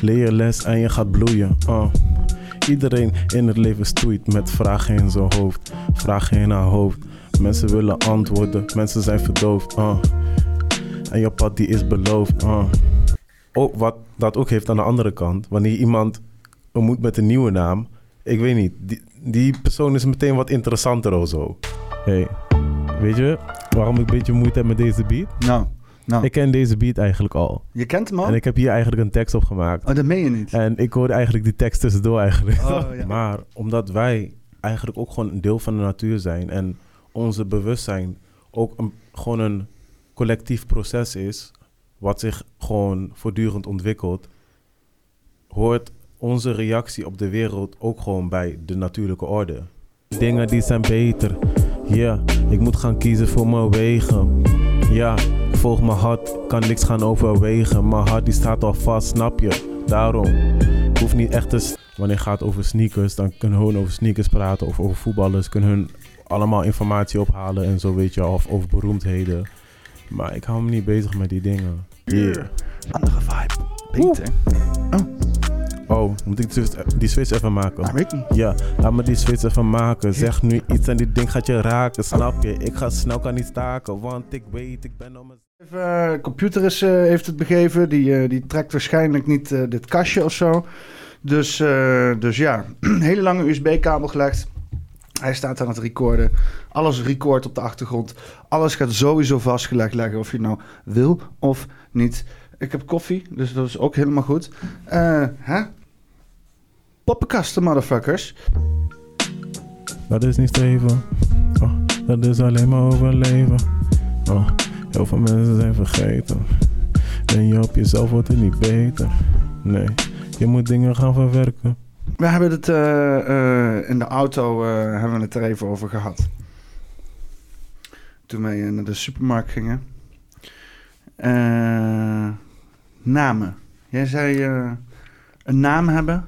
Leer je les en je gaat bloeien. Uh. Iedereen in het leven stoeit met vragen in zijn hoofd. Vragen in haar hoofd. Mensen willen antwoorden, mensen zijn verdoofd. Uh. En je pad die is beloofd. Uh. Ook wat dat ook heeft aan de andere kant. Wanneer iemand ontmoet met een nieuwe naam. Ik weet niet. Die, die persoon is meteen wat interessanter of zo. Hey, weet je waarom ik een beetje moeite heb met deze beat? Nou, nou. Ik ken deze beat eigenlijk al. je kent hem al? En ik heb hier eigenlijk een tekst op gemaakt. Oh, dat meen je niet. En ik hoorde eigenlijk die tekst tussendoor eigenlijk. Oh, ja. Maar omdat wij eigenlijk ook gewoon een deel van de natuur zijn en onze bewustzijn ook een, gewoon een collectief proces is, wat zich gewoon voortdurend ontwikkelt, hoort onze reactie op de wereld ook gewoon bij de natuurlijke orde. Dingen die zijn beter. Ja, ik moet gaan kiezen voor mijn wegen. Ja, volg mijn hart, kan niks gaan overwegen. Mijn hart die staat al vast, snap je? Daarom, ik hoef niet echt te... Wanneer het gaat over sneakers, dan kunnen we gewoon over sneakers praten. Of over voetballers, kunnen hun allemaal informatie ophalen en zo, weet je. Of over beroemdheden. Maar ik hou me niet bezig met die dingen. Yeah. Andere vibe. Beter. Oh, moet ik die switch- die switch even maken? Weet niet. Ja, laat me die switch even maken. Zeg nu iets en dit ding gaat je raken, snap je? Ik ga snel, kan niet staken, want ik weet, ik ben om Even, eh, computer eh, heeft het begeven. Die, eh, die trekt waarschijnlijk niet dit kastje of zo. Dus, dus ja, hele lange USB-kabel gelegd. Hij staat aan het recorden. Alles record op de achtergrond. Alles gaat sowieso vastgelegd leggen of je nou wil of niet. Ik heb koffie, dus dat is ook helemaal goed. Hè? Poppenkasten, motherfuckers. Dat is niet streven. Oh, dat is alleen maar overleven. Oh, heel veel mensen zijn vergeten. Ben je op jezelf, wordt het niet beter. Nee, je moet dingen gaan verwerken. We hebben het eh, eh, in de auto eh, hebben we het er even over gehad. Toen wij naar de supermarkt gingen. Eh, namen. Jij zei eh, een naam hebben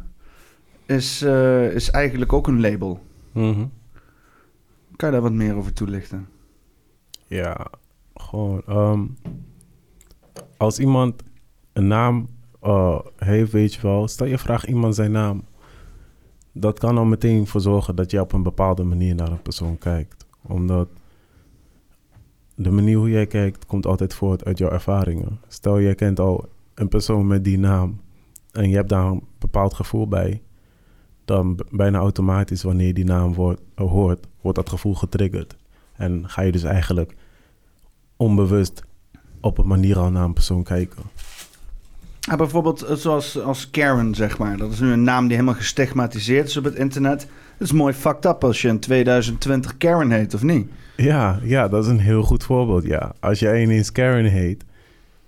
is, eh, is eigenlijk ook een label. Mhm. Kan je daar wat meer over toelichten? Ja, ehm, als iemand een naam eh, heeft, weet je wel, stel je vraagt iemand zijn naam. Dat kan al meteen voor zorgen dat je op een bepaalde manier naar een persoon kijkt. Omdat de manier hoe jij kijkt, komt altijd voort uit jouw ervaringen. Stel je kent al een persoon met die naam en je hebt daar een bepaald gevoel bij. Dan bijna automatisch, wanneer je die naam wordt, hoort, wordt dat gevoel getriggerd. En ga je dus eigenlijk onbewust op een manier al naar een persoon kijken. Ja, bijvoorbeeld eh, zoals als Karen, zeg maar. Dat is nu een naam die helemaal gestigmatiseerd is op het internet. Het is mooi fucked up als je in 2020 Karen heet, of niet? Ja, ja, dat is een heel goed voorbeeld. Ja. Als jij ineens Karen heet,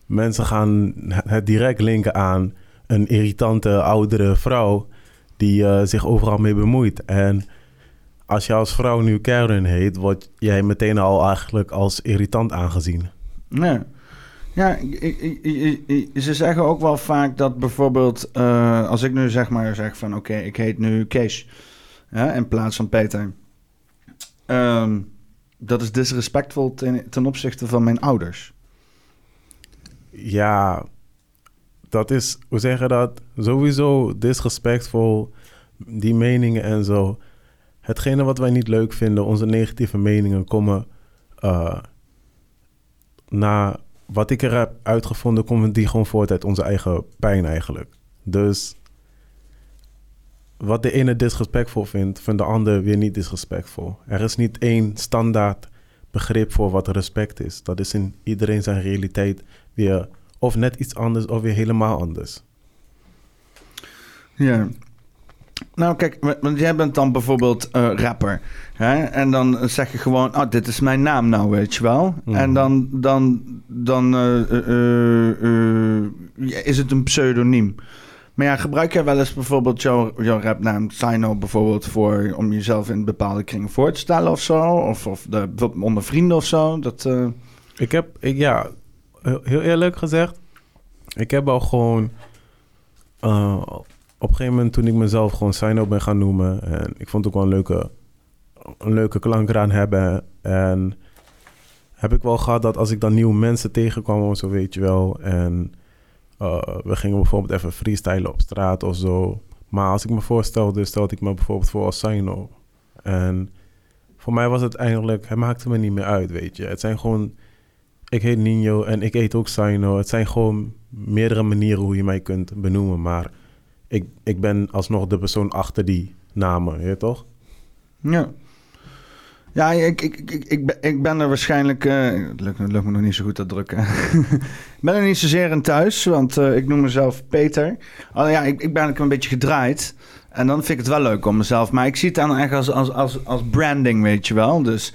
mensen gaan het direct linken aan een irritante oudere vrouw die eh, zich overal mee bemoeit. En als je als vrouw nu Karen heet, word jij meteen al eigenlijk als irritant aangezien. Nee. Ja, ze zeggen ook wel vaak dat bijvoorbeeld... eh, als ik nu zeg maar zeg van... Oké, ik heet nu Kees. Ja, in plaats van Peter. Ehm, dat is disrespectvol ten, ten opzichte van mijn ouders. Ja, dat is, hoe zeg je dat? Sowieso disrespectvol, die meningen en zo. Hetgene wat wij niet leuk vinden, onze negatieve meningen, komen eh, na wat ik er heb uitgevonden, komen die gewoon voort uit onze eigen pijn eigenlijk. Dus wat de ene disrespectvol vindt, vindt de ander weer niet disrespectvol. Er is niet één standaard begrip voor wat respect is. Dat is in iedereen zijn realiteit weer of net iets anders of weer helemaal anders. Ja. Nou, kijk, wa- want jij bent dan bijvoorbeeld eh, rapper. Hè? En dan zeg je gewoon, ah, dit is mijn naam nou, weet je wel. Mhm. En dan, dan, dan eh, eh, eh, eh, is het een pseudoniem. Maar ja, gebruik jij wel eens bijvoorbeeld jouw, jouw rapnaam Sino bijvoorbeeld voor om jezelf in bepaalde kringen voor te stellen of zo? Of, of de, onder vrienden of zo? Dat, eh, Ik heb, ik, ja, heel eerlijk gezegd, ik heb al gewoon, eh, op een gegeven moment toen ik mezelf gewoon Sino ben gaan noemen, en ik vond het ook wel een leuke, een leuke klank eraan hebben. En heb ik wel gehad dat als ik dan nieuwe mensen tegenkwam of zo, weet je wel, en Uh, we gingen bijvoorbeeld even freestylen op straat of zo. Maar als ik me voorstelde, stelde ik me bijvoorbeeld voor als Sino. En voor mij was het eigenlijk, het maakte me niet meer uit, weet je. Het zijn gewoon, ik heet Nino en ik eet ook Sino. Het zijn gewoon meerdere manieren hoe je mij kunt benoemen. Maar ik, ik ben alsnog de persoon achter die namen, je toch? Ja. Ja, ik, ik, ik, ik, ben, ik ben er waarschijnlijk... Uh, het, lukt, lukt me nog niet zo goed te drukken. ik ben er niet zozeer in thuis, want uh, ik noem mezelf Peter. Oh, ja, ik, ik ben een beetje gedraaid. En dan vind ik het wel leuk om mezelf... Maar ik zie het dan echt als, als, als, als branding, weet je wel. Dus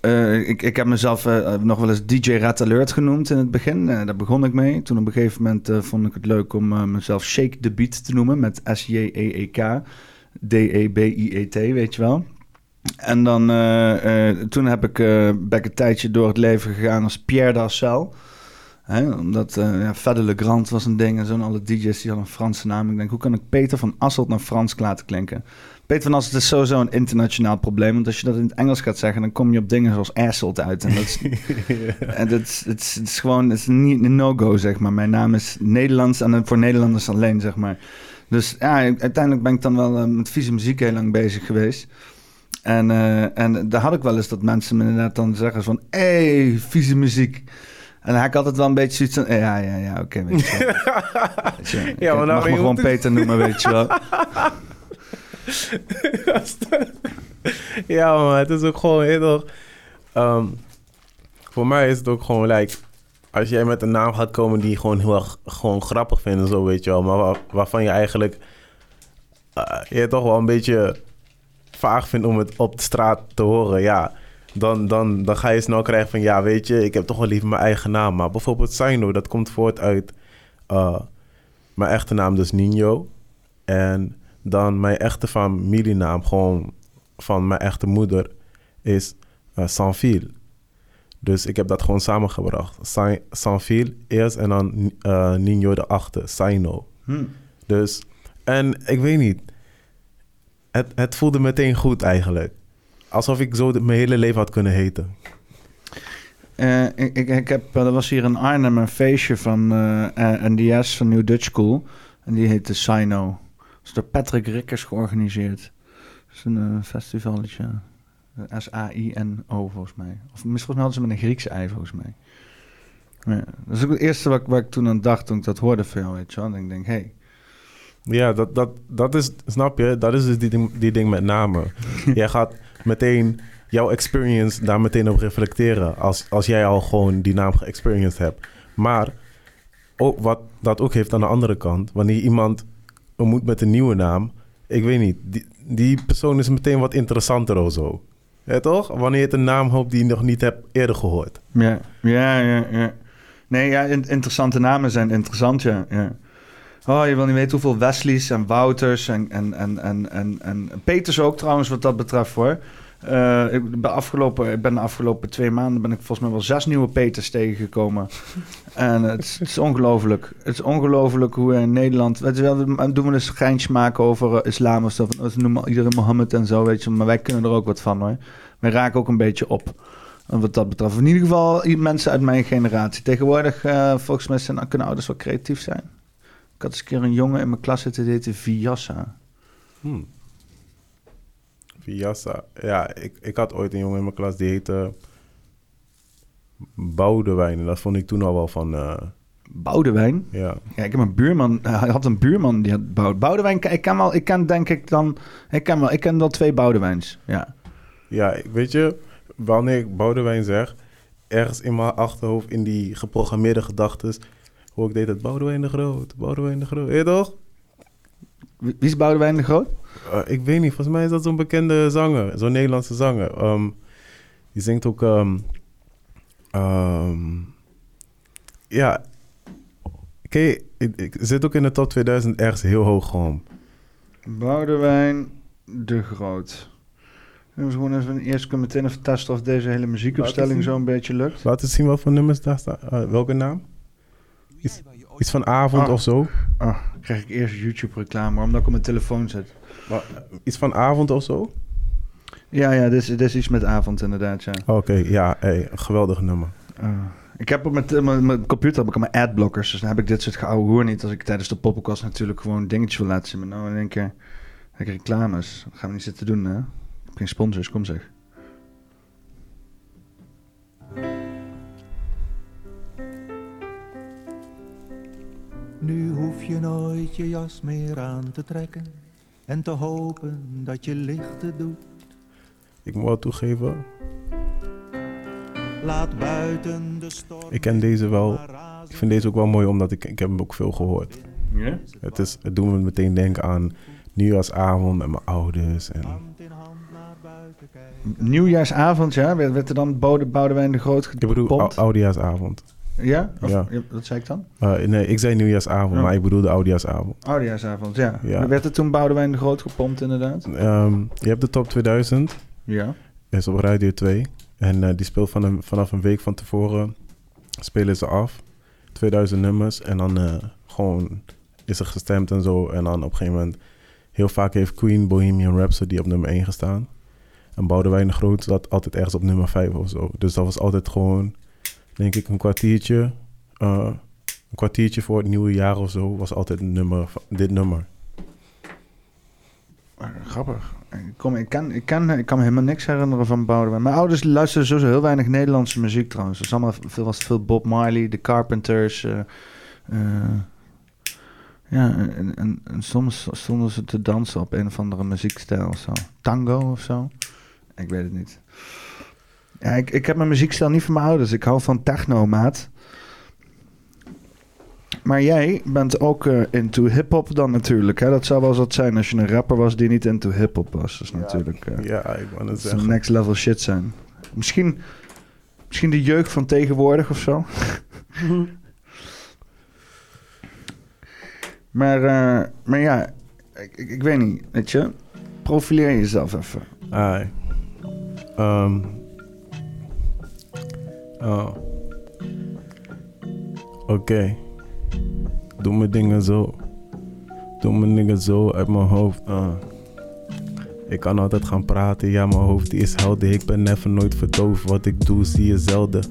uh, ik, ik heb mezelf nog wel eens DJ Red Alert genoemd in het begin. daar begon ik mee. Toen op een gegeven moment vond ik het leuk om mezelf Shake the Beat te noemen. Met S-J-E-E-K. D-E-B-I-E-T, weet je wel. En dan, uh, uh, toen heb ik, uh, ben een tijdje door het leven gegaan als Pierre Darcel. Hè, omdat ja, Fede Legrand was een ding en zo. Alle DJ's die hadden een Franse naam. Ik denk, hoe kan ik Peter van Asselt naar Frans laten klinken? Peter van Asselt is sowieso een internationaal probleem. Want als je dat in het Engels gaat zeggen, dan kom je op dingen zoals Asselt uit. En dat is, en dat is, het is, het is gewoon het is niet een no-go, zeg maar. Mijn naam is Nederlands en voor Nederlanders alleen, zeg maar. Dus ja, uiteindelijk ben ik dan wel met vieze muziek heel lang bezig geweest. En, uh, en daar had ik wel eens dat mensen me inderdaad dan zeggen van... Hé, hey, vieze muziek. En dan had ik altijd wel een beetje zoiets van... Ja, ja, ja, oké, okay, weet je wel. weet je, ja, maar nou mag me gewoon Peter noemen, weet je wel. ja, maar het is ook gewoon heel... Um, voor mij is het ook gewoon, like... Als jij met een naam gaat komen die je gewoon heel erg gewoon grappig vindt en zo, weet je wel. Maar waar, waarvan je eigenlijk... Uh, je toch wel een beetje vaag vindt om het op de straat te horen, ja, dan, dan, dan ga je snel krijgen van, ja, weet je, ik heb toch wel liever mijn eigen naam. Maar bijvoorbeeld Saino, dat komt voort uit uh, mijn echte naam, dus Nino. En dan mijn echte familienaam, gewoon van mijn echte moeder, is uh, Sanfil. Dus ik heb dat gewoon samengebracht. Sanfil eerst en dan uh, Nino de achte, Saino. Hmm. Dus, en ik weet niet het, het voelde meteen goed eigenlijk. Alsof ik zo mijn hele leven had kunnen heten. Uh, ik, ik, ik, heb, er was hier in Arnhem een feestje van uh, uh, NDS van New Dutch School. En die heette Sino. Dat is door Patrick Rikkers georganiseerd. Dat is een festivaletje. S-A-I-N-O volgens mij. Of misschien hadden ze met een Griekse ei volgens mij. Ja, dat is ook het eerste wat, wat ik toen aan dacht toen ik dat hoorde van jou, weet je wel. En ik denk, hé, hey, ja, dat, dat, dat is, snap je, dat is dus die ding, die ding met namen. jij gaat meteen jouw experience daar meteen op reflecteren. Als, als jij al gewoon die naam geëxperienced hebt. Maar ook wat dat ook heeft aan de andere kant, wanneer iemand ontmoet met een nieuwe naam, ik weet niet, die, die persoon is meteen wat interessanter of zo. Ja, toch? Wanneer je het een naam hoopt die je nog niet hebt eerder gehoord. Ja, ja, ja. ja. Nee, ja, interessante namen zijn interessant, ja. ja. Oh, je wil niet weten hoeveel Wesleys en Wouters en, en, en, en, en, en Peters ook trouwens wat dat betreft hoor. Uh, ik, ben afgelopen, ik ben de afgelopen twee maanden ben ik volgens mij wel zes nieuwe Peters tegengekomen. en het, is, het is ongelooflijk. Het is ongelooflijk hoe in Nederland... Weet je wel, doen we een geintje maken over uh, islam of zo. Ze noemen iedereen Mohammed en zo, weet je. Maar wij kunnen er ook wat van hoor. Wij raken ook een beetje op. Wat dat betreft. In ieder geval mensen uit mijn generatie. Tegenwoordig, uh, volgens mij zijn, kunnen ouders wel creatief zijn. Ik had eens een keer een jongen in mijn klas zitten, die heette Viassa. Hmm. Viassa. Ja, ik, ik had ooit een jongen in mijn klas die heette Boudewijn. En dat vond ik toen al wel van... Uh... Boudewijn? Ja. ja. Ik heb een buurman, hij had een buurman die had Boud. Boudewijn, ik ken wel, ik ken denk ik dan, ik ken wel, ik ken wel twee Boudewijns, ja. Ja, weet je, wanneer ik Boudewijn zeg, ergens in mijn achterhoofd, in die geprogrammeerde gedachten, hoe ik deed het Boudewijn de Groot, Boudewijn de Groot. Je toch? Wie is Boudewijn de Groot? Uh, ik weet niet, volgens mij is dat zo'n bekende zanger, zo'n Nederlandse zanger. Um, die zingt ook... Um, um, ja, oké, ik, ik, zit ook in de top 2000 ergens heel hoog gewoon. Boudewijn de Groot. We gewoon even eerst kunnen meteen even testen of deze hele muziekopstelling zo een beetje lukt. Laat eens zien wat voor nummers daar staan. Uh, welke naam? Iets, iets van avond ah. of zo? Ah, krijg ik eerst YouTube-reclame, omdat ik op mijn telefoon zit. Maar, iets van avond of zo? Ja, ja, dit is, dit is iets met avond inderdaad, ja. Oké, ja, hey, een geweldig nummer. Uh, ik heb op mijn, mijn, mijn computer heb ik mijn adblockers. Dus dan heb ik dit soort geouwe hoer niet. Als ik tijdens de poppenkast natuurlijk gewoon dingetjes wil laten zien. Maar nou in één keer heb ik reclames. Dat gaan we niet zitten doen, hè? Ik heb geen sponsors, kom zeg. Nu hoef je nooit je jas meer aan te trekken en te hopen dat je lichten doet. Ik moet wel toegeven, Laat buiten de storm. ik ken deze wel. Ik vind deze ook wel mooi, omdat ik, ik heb hem ook veel gehoord. Ja? Het, is, het doet me meteen denken aan nieuwjaarsavond met mijn ouders. En, Hand in hand naar buiten kijken. Nieuwjaarsavond, ja? Werd, werd er dan Bode, Boudewijn de Groot ik bedoel, oudejaarsavond. Ja? Of, Ja. Wat zei ik dan? Uh, nee, ik zei nieuwjaarsavond, Ja. maar ik bedoelde oudejaarsavond. Oudejaarsavond, ja. Ja. Werd er toen Boudewijn de Groot gepompt, inderdaad? Ehm, je hebt de top 2000, Ja. is op Radio 2. En eh, die speelt van een, vanaf een week van tevoren, spelen ze af. 2000 nummers en dan eh, gewoon is er gestemd en zo. En dan op een gegeven moment, heel vaak heeft Queen Bohemian Rhapsody op nummer 1 gestaan. En Boudewijn de Groot zat altijd ergens op nummer 5 of zo. Dus dat was altijd gewoon, denk ik, een kwartiertje. eh, een kwartiertje voor het nieuwe jaar of zo was altijd een nummer, dit nummer. Maar Grappig. Ik, kom, ik, kan, ik, kan, ik kan me helemaal niks herinneren van Boudewijn. Mijn ouders luisteren sowieso heel weinig Nederlandse muziek trouwens. Het is allemaal veel, was veel Bob Marley, The Carpenters. eh, eh, ja, en, en, en soms stonden ze te dansen op een of andere muziekstijl of zo. Tango of zo. Ik weet het niet. Ja, ik, ik heb mijn muziekstijl niet van mijn ouders. Ik hou van techno, maat. Maar jij bent ook eh, into hip-hop dan natuurlijk. Hè? Dat zou wel eens wat zijn als je een rapper was die niet into hip-hop was. Dat is natuurlijk. eh, Ja, ik wou het zeggen. next level shit zijn. Misschien, misschien de jeugd van tegenwoordig of zo. maar, eh, maar ja, ik, ik, ik weet niet. Weet je, profileer jezelf even. Ai. Ehm. Oh. Oké. Doe mijn dingen zo. Doe mijn dingen zo uit mijn hoofd. ah. Ik kan altijd gaan praten, ja, mijn hoofd is helder. Ik ben even nooit verdoofd. Wat ik doe, zie je zelden.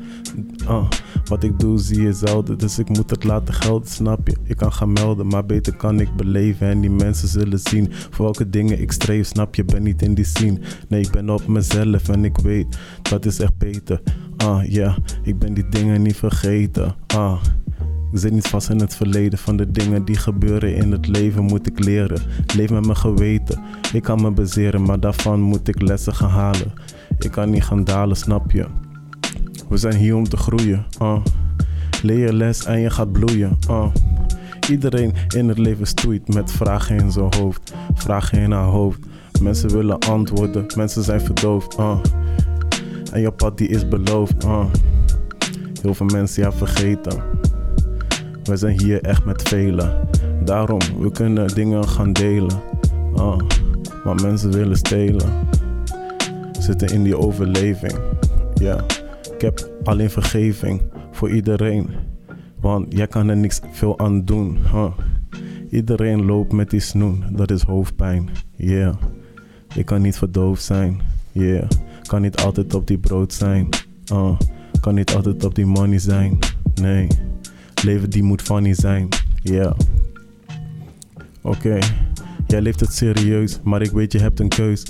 Ah, wat ik doe, zie je zelden. Dus ik moet het laten gelden, snap je? Ik kan gaan melden, maar beter kan ik beleven. En die mensen zullen zien voor welke dingen ik streef. Snap je, ben niet in die scene. Nee, ik ben op mezelf en ik weet dat is echt beter. Ah, ja, ik ben die dingen niet vergeten. Ah. Ik zit niet vast in het verleden van de dingen die gebeuren in het leven moet ik leren. Leef met mijn geweten. Ik kan me bezeren, maar daarvan moet ik lessen gaan halen. Ik kan niet gaan dalen, snap je? We zijn hier om te groeien. ah. Leer je les en je gaat bloeien. ah. Iedereen in het leven stoeit met vragen in zijn hoofd. Vragen in haar hoofd. Mensen willen antwoorden, mensen zijn verdoofd. ah. En je pad die is beloofd. ah. Heel veel mensen ja vergeten. We zijn hier echt met velen. Daarom, we kunnen dingen gaan delen. Ah, maar mensen willen stelen. Zitten in die overleving. Ja, ik heb alleen vergeving voor iedereen. Want jij kan er niks veel aan doen. huh. Iedereen loopt met die snoen, dat is hoofdpijn. Yeah, ik kan niet verdoofd zijn. Yeah, kan niet altijd op die brood zijn. Ah, kan niet altijd op die money zijn. Nee. Leven die moet funny zijn, ja. Oké, jij leeft het serieus, maar ik weet je hebt een keus.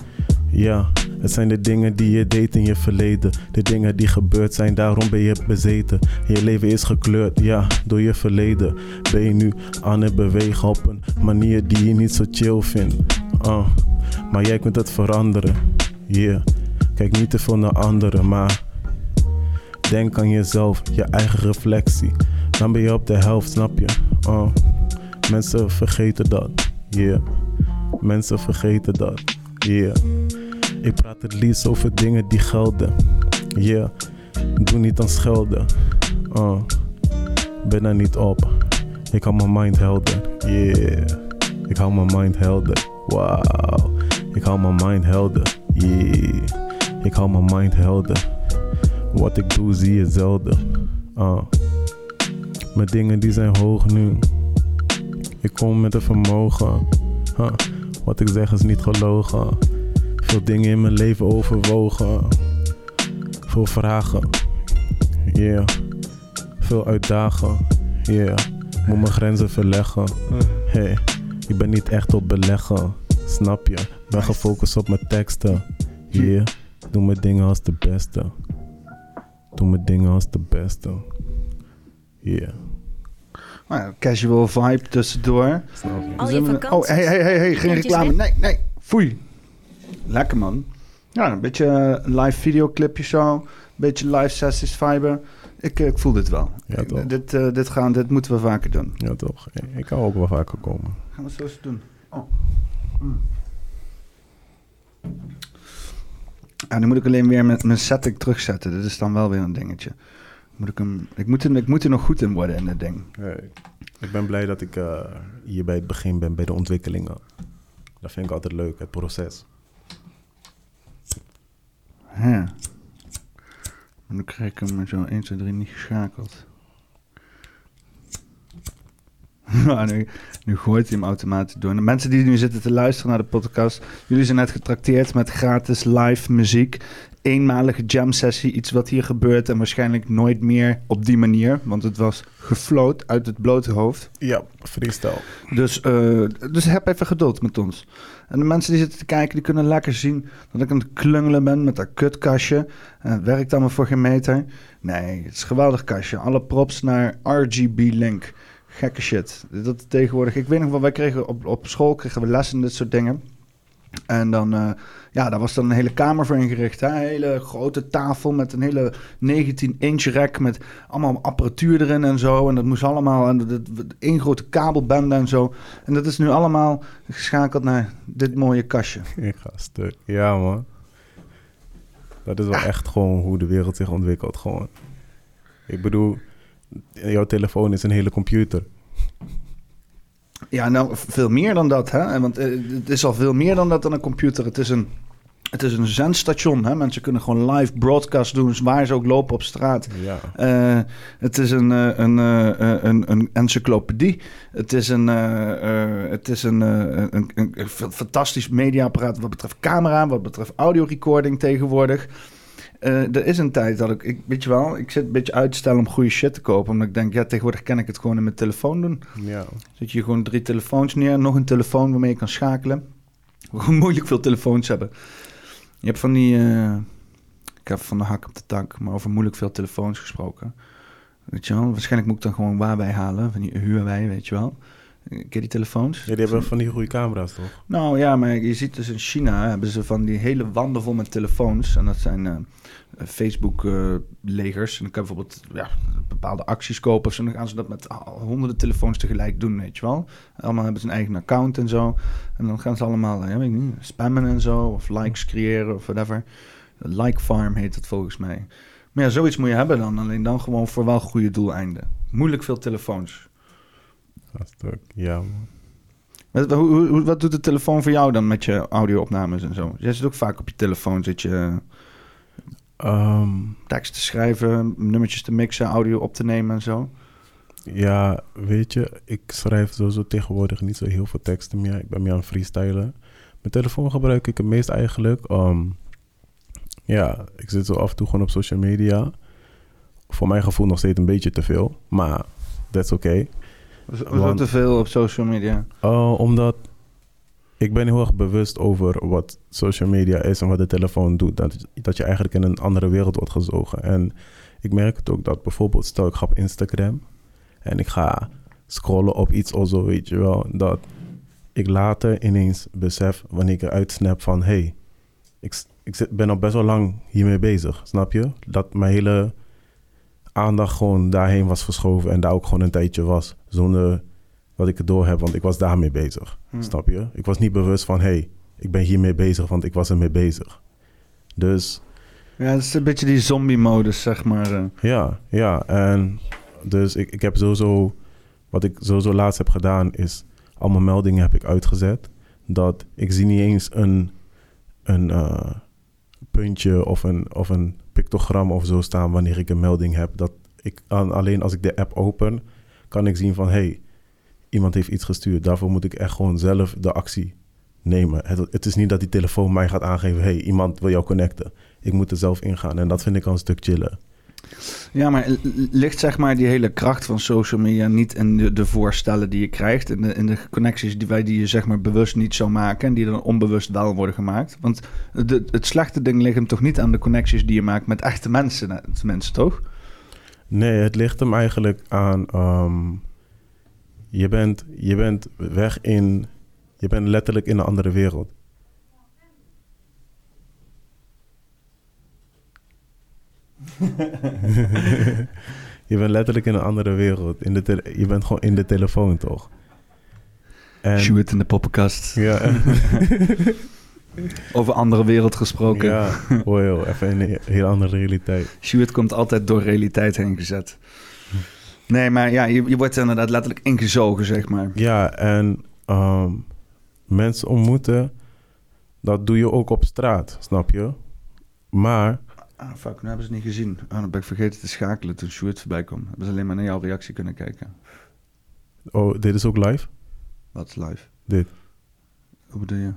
Ja, het zijn de dingen die je deed in je verleden. De dingen die gebeurd zijn, daarom ben je bezeten. Je leven is gekleurd, ja, door je verleden. Ben je nu aan het bewegen op een manier die je niet zo chill vindt. Ah, maar jij kunt het veranderen, yeah. Kijk niet te veel naar anderen, maar denk aan jezelf, je eigen reflectie. Dan ben je op de helft, snap je? Oh, mensen vergeten dat, yeah. Mensen vergeten dat, yeah. Ik praat het liefst over dingen die gelden, yeah. Doe niet aan schelden, oh. Ben er niet op. Ik hou mijn mind helder, yeah. Ik hou mijn mind helder, wow. Ik hou mijn mind helder, yeah. Ik hou mijn mind helder. Wat ik doe zie je zelden, ah. Mijn dingen die zijn hoog nu. Ik kom met een vermogen. Huh. Wat ik zeg is niet gelogen. Veel dingen in mijn leven overwogen. Veel vragen. Yeah. Veel uitdagen. Yeah. Moet mijn grenzen verleggen. Hey, ik ben niet echt op beleggen. Snap je? Ben gefocust op mijn teksten. Yeah. Doe mijn dingen als de beste. Doe mijn dingen als de beste. Yeah. Nou ja, casual vibe tussendoor. Snap je? Al Dus. Oh, hey, hey, hey, hey, geen reclame. Nee, nee, foei. Lekker man. Ja, een beetje eh, een live videoclipje zo. Een beetje live sessies vibe. Ik, eh, ik voel dit wel. Ja, Ik- toch? dit, eh, dit, gaan, dit moeten we vaker doen. Ja, toch? Ik kan ook wel vaker komen. Gaan we zo eens doen. Oh. Mm. Ja, nu moet ik alleen weer met mijn setting terugzetten. Dit is dan wel weer een dingetje. Moet ik, hem, ik, moet er, ik moet er nog goed in worden in dit ding. Hey, ik ben blij dat ik hier bij het begin ben, bij de ontwikkelingen. Dat vind ik altijd leuk, het proces. Ja. Nu krijg ik hem zo 1, 2, 3 niet geschakeld. Ja, nu, nu gooit hij hem automatisch door. De mensen die nu zitten te luisteren naar de podcast, jullie zijn net getrakteerd met gratis live muziek. Eenmalige jam sessie, iets wat hier gebeurt en waarschijnlijk nooit meer op die manier, want het was gefloot uit het blote hoofd. Ja, freestyle. Dus, eh, dus heb even geduld met ons. En de mensen die zitten te kijken, die kunnen lekker zien dat ik aan het klungelen ben met dat kutkastje. En het werkt allemaal voor geen meter. Nee, het is een geweldig kastje. Alle props naar RGB Link. Gekke shit. Dat tegenwoordig, ik weet nog wel, wij kregen op, op school kregen we lessen in dit soort dingen. En dan, eh, ja, daar was dan een hele kamer voor ingericht. Hè? Een hele grote tafel met een hele 19-inch rek met allemaal apparatuur erin en zo. En dat moest allemaal, en dat, één grote kabelbende en zo. En dat is nu allemaal geschakeld naar dit mooie kastje. Ik ga stuk. Ja, man. Dat is wel echt gewoon hoe de wereld zich ontwikkelt. Gewoon. Ik bedoel, jouw telefoon is een hele computer. Ja, nou, veel meer dan dat, hè? Want eh, het is al veel meer dan dat aan een computer. Het is een, het is een zendstation, hè? Mensen kunnen gewoon live broadcast doen waar ze ook lopen op straat. Ja. Eh, het is een, eh, een, eh, een, een encyclopedie. Het is een, het is een, een, een, een fa- fantastisch mediaapparaat wat betreft camera, wat betreft audiorecording tegenwoordig. Er is een tijd dat ik, ik, weet je wel, ik zit een beetje uit te stellen om goede shit te kopen. Omdat ik denk, ja, tegenwoordig kan ik het gewoon in mijn telefoon doen. ja. Zet je gewoon drie telefoons neer, nog een telefoon waarmee je kan schakelen. We moeilijk veel telefoons hebben. Je hebt van die, eh, ik heb van de hak op de tak, maar over moeilijk veel telefoons gesproken. Weet je wel, waarschijnlijk moet ik dan gewoon Huawei halen, van die Huawei, weet je wel. Ken die telefoons? ja, die hebben van die goede camera's, toch? Nou ja, maar je ziet dus in China hebben ze van die hele wanden vol met telefoons. En dat zijn eh, Facebook-legers. en dan kan je bijvoorbeeld ja, bepaalde acties kopen. Of zo. En dan gaan ze dat met honderden telefoons tegelijk doen, weet je wel. Allemaal hebben ze een eigen account en zo. En dan gaan ze allemaal eh, ja, weet ik niet, spammen en zo. Of likes creëren of whatever. Like farm heet het volgens mij. Maar ja, zoiets moet je hebben dan. Alleen dan gewoon voor wel goede doeleinden. Moeilijk veel telefoons. Ja, stuk. Ja. Wat, wat doet de telefoon voor jou dan met je audio-opnames en zo? Jij zit ook vaak op je telefoon, zit je Ehm, tekst te schrijven, nummertjes te mixen, audio op te nemen en zo. ja, weet je, ik schrijf sowieso tegenwoordig niet zo heel veel teksten meer. Ik ben meer aan freestylen. Mijn telefoon gebruik ik het meest eigenlijk. ehm, ja, ik zit zo af en toe gewoon op social media. Voor mijn gevoel nog steeds een beetje te veel. Maar that's okay. Dat te veel op social media? Uh, omdat ik ben heel erg bewust over wat social media is en wat de telefoon doet. Dat, dat je eigenlijk in een andere wereld wordt gezogen. En ik merk het ook dat bijvoorbeeld, stel ik ga op Instagram en ik ga scrollen op iets of zo, weet je wel. Dat ik later ineens besef wanneer ik eruit snap van, hey, ik, ik zit, ben al best wel lang hiermee bezig, snap je? Dat mijn hele aandacht gewoon daarheen was verschoven en daar ook gewoon een tijdje was. Zonder dat ik het door heb, want ik was daarmee bezig. Hm. Snap je? Ik was niet bewust van, hey, ik ben hiermee bezig, want ik was ermee bezig. Dus Ja, het is een beetje die zombie-modus, zeg maar. eh. ja, ja. En dus ik, ik heb sowieso, wat ik sowieso laatst heb gedaan, is allemaal meldingen heb ik uitgezet. Dat ik zie niet eens een, een eh, puntje of een, of een pictogram of zo staan wanneer ik een melding heb. Dat ik alleen als ik de app open, kan ik zien van, hey, iemand heeft iets gestuurd. Daarvoor moet ik echt gewoon zelf de actie nemen. Het, het is niet dat die telefoon mij gaat aangeven, hey, iemand wil jou connecten. Ik moet er zelf ingaan en dat vind ik al een stuk chiller. Ja, maar ligt zeg maar die hele kracht van social media niet in de, de voorstellen die je krijgt, in de, in de connecties die wij die je zeg maar bewust niet zou maken en die dan onbewust wel worden gemaakt? Want de, het slechte ding ligt hem toch niet aan de connecties die je maakt met echte mensen, eh, tenminste toch? Nee, het ligt hem eigenlijk aan. ehm, je, bent, je bent weg in. Je bent letterlijk in een andere wereld. je bent letterlijk in een andere wereld. In de tele- je bent gewoon in de telefoon, toch? En, Shoot in de poppenkast. ja, Over andere wereld gesproken. ja, hoor joh, even in een heel andere realiteit. Stuart komt altijd door realiteit heen gezet. Nee, maar ja, je, je wordt inderdaad letterlijk ingezogen, zeg maar. Ja, en ehm, mensen ontmoeten, dat doe je ook op straat, snap je? Maar, Ah, fuck, nu hebben ze het niet gezien. Ah, dan ben ik vergeten te schakelen toen Stuart voorbij kwam. Hebben ze alleen maar naar jouw reactie kunnen kijken. oh, dit is ook live? Wat is live? Dit Hoe bedoel je?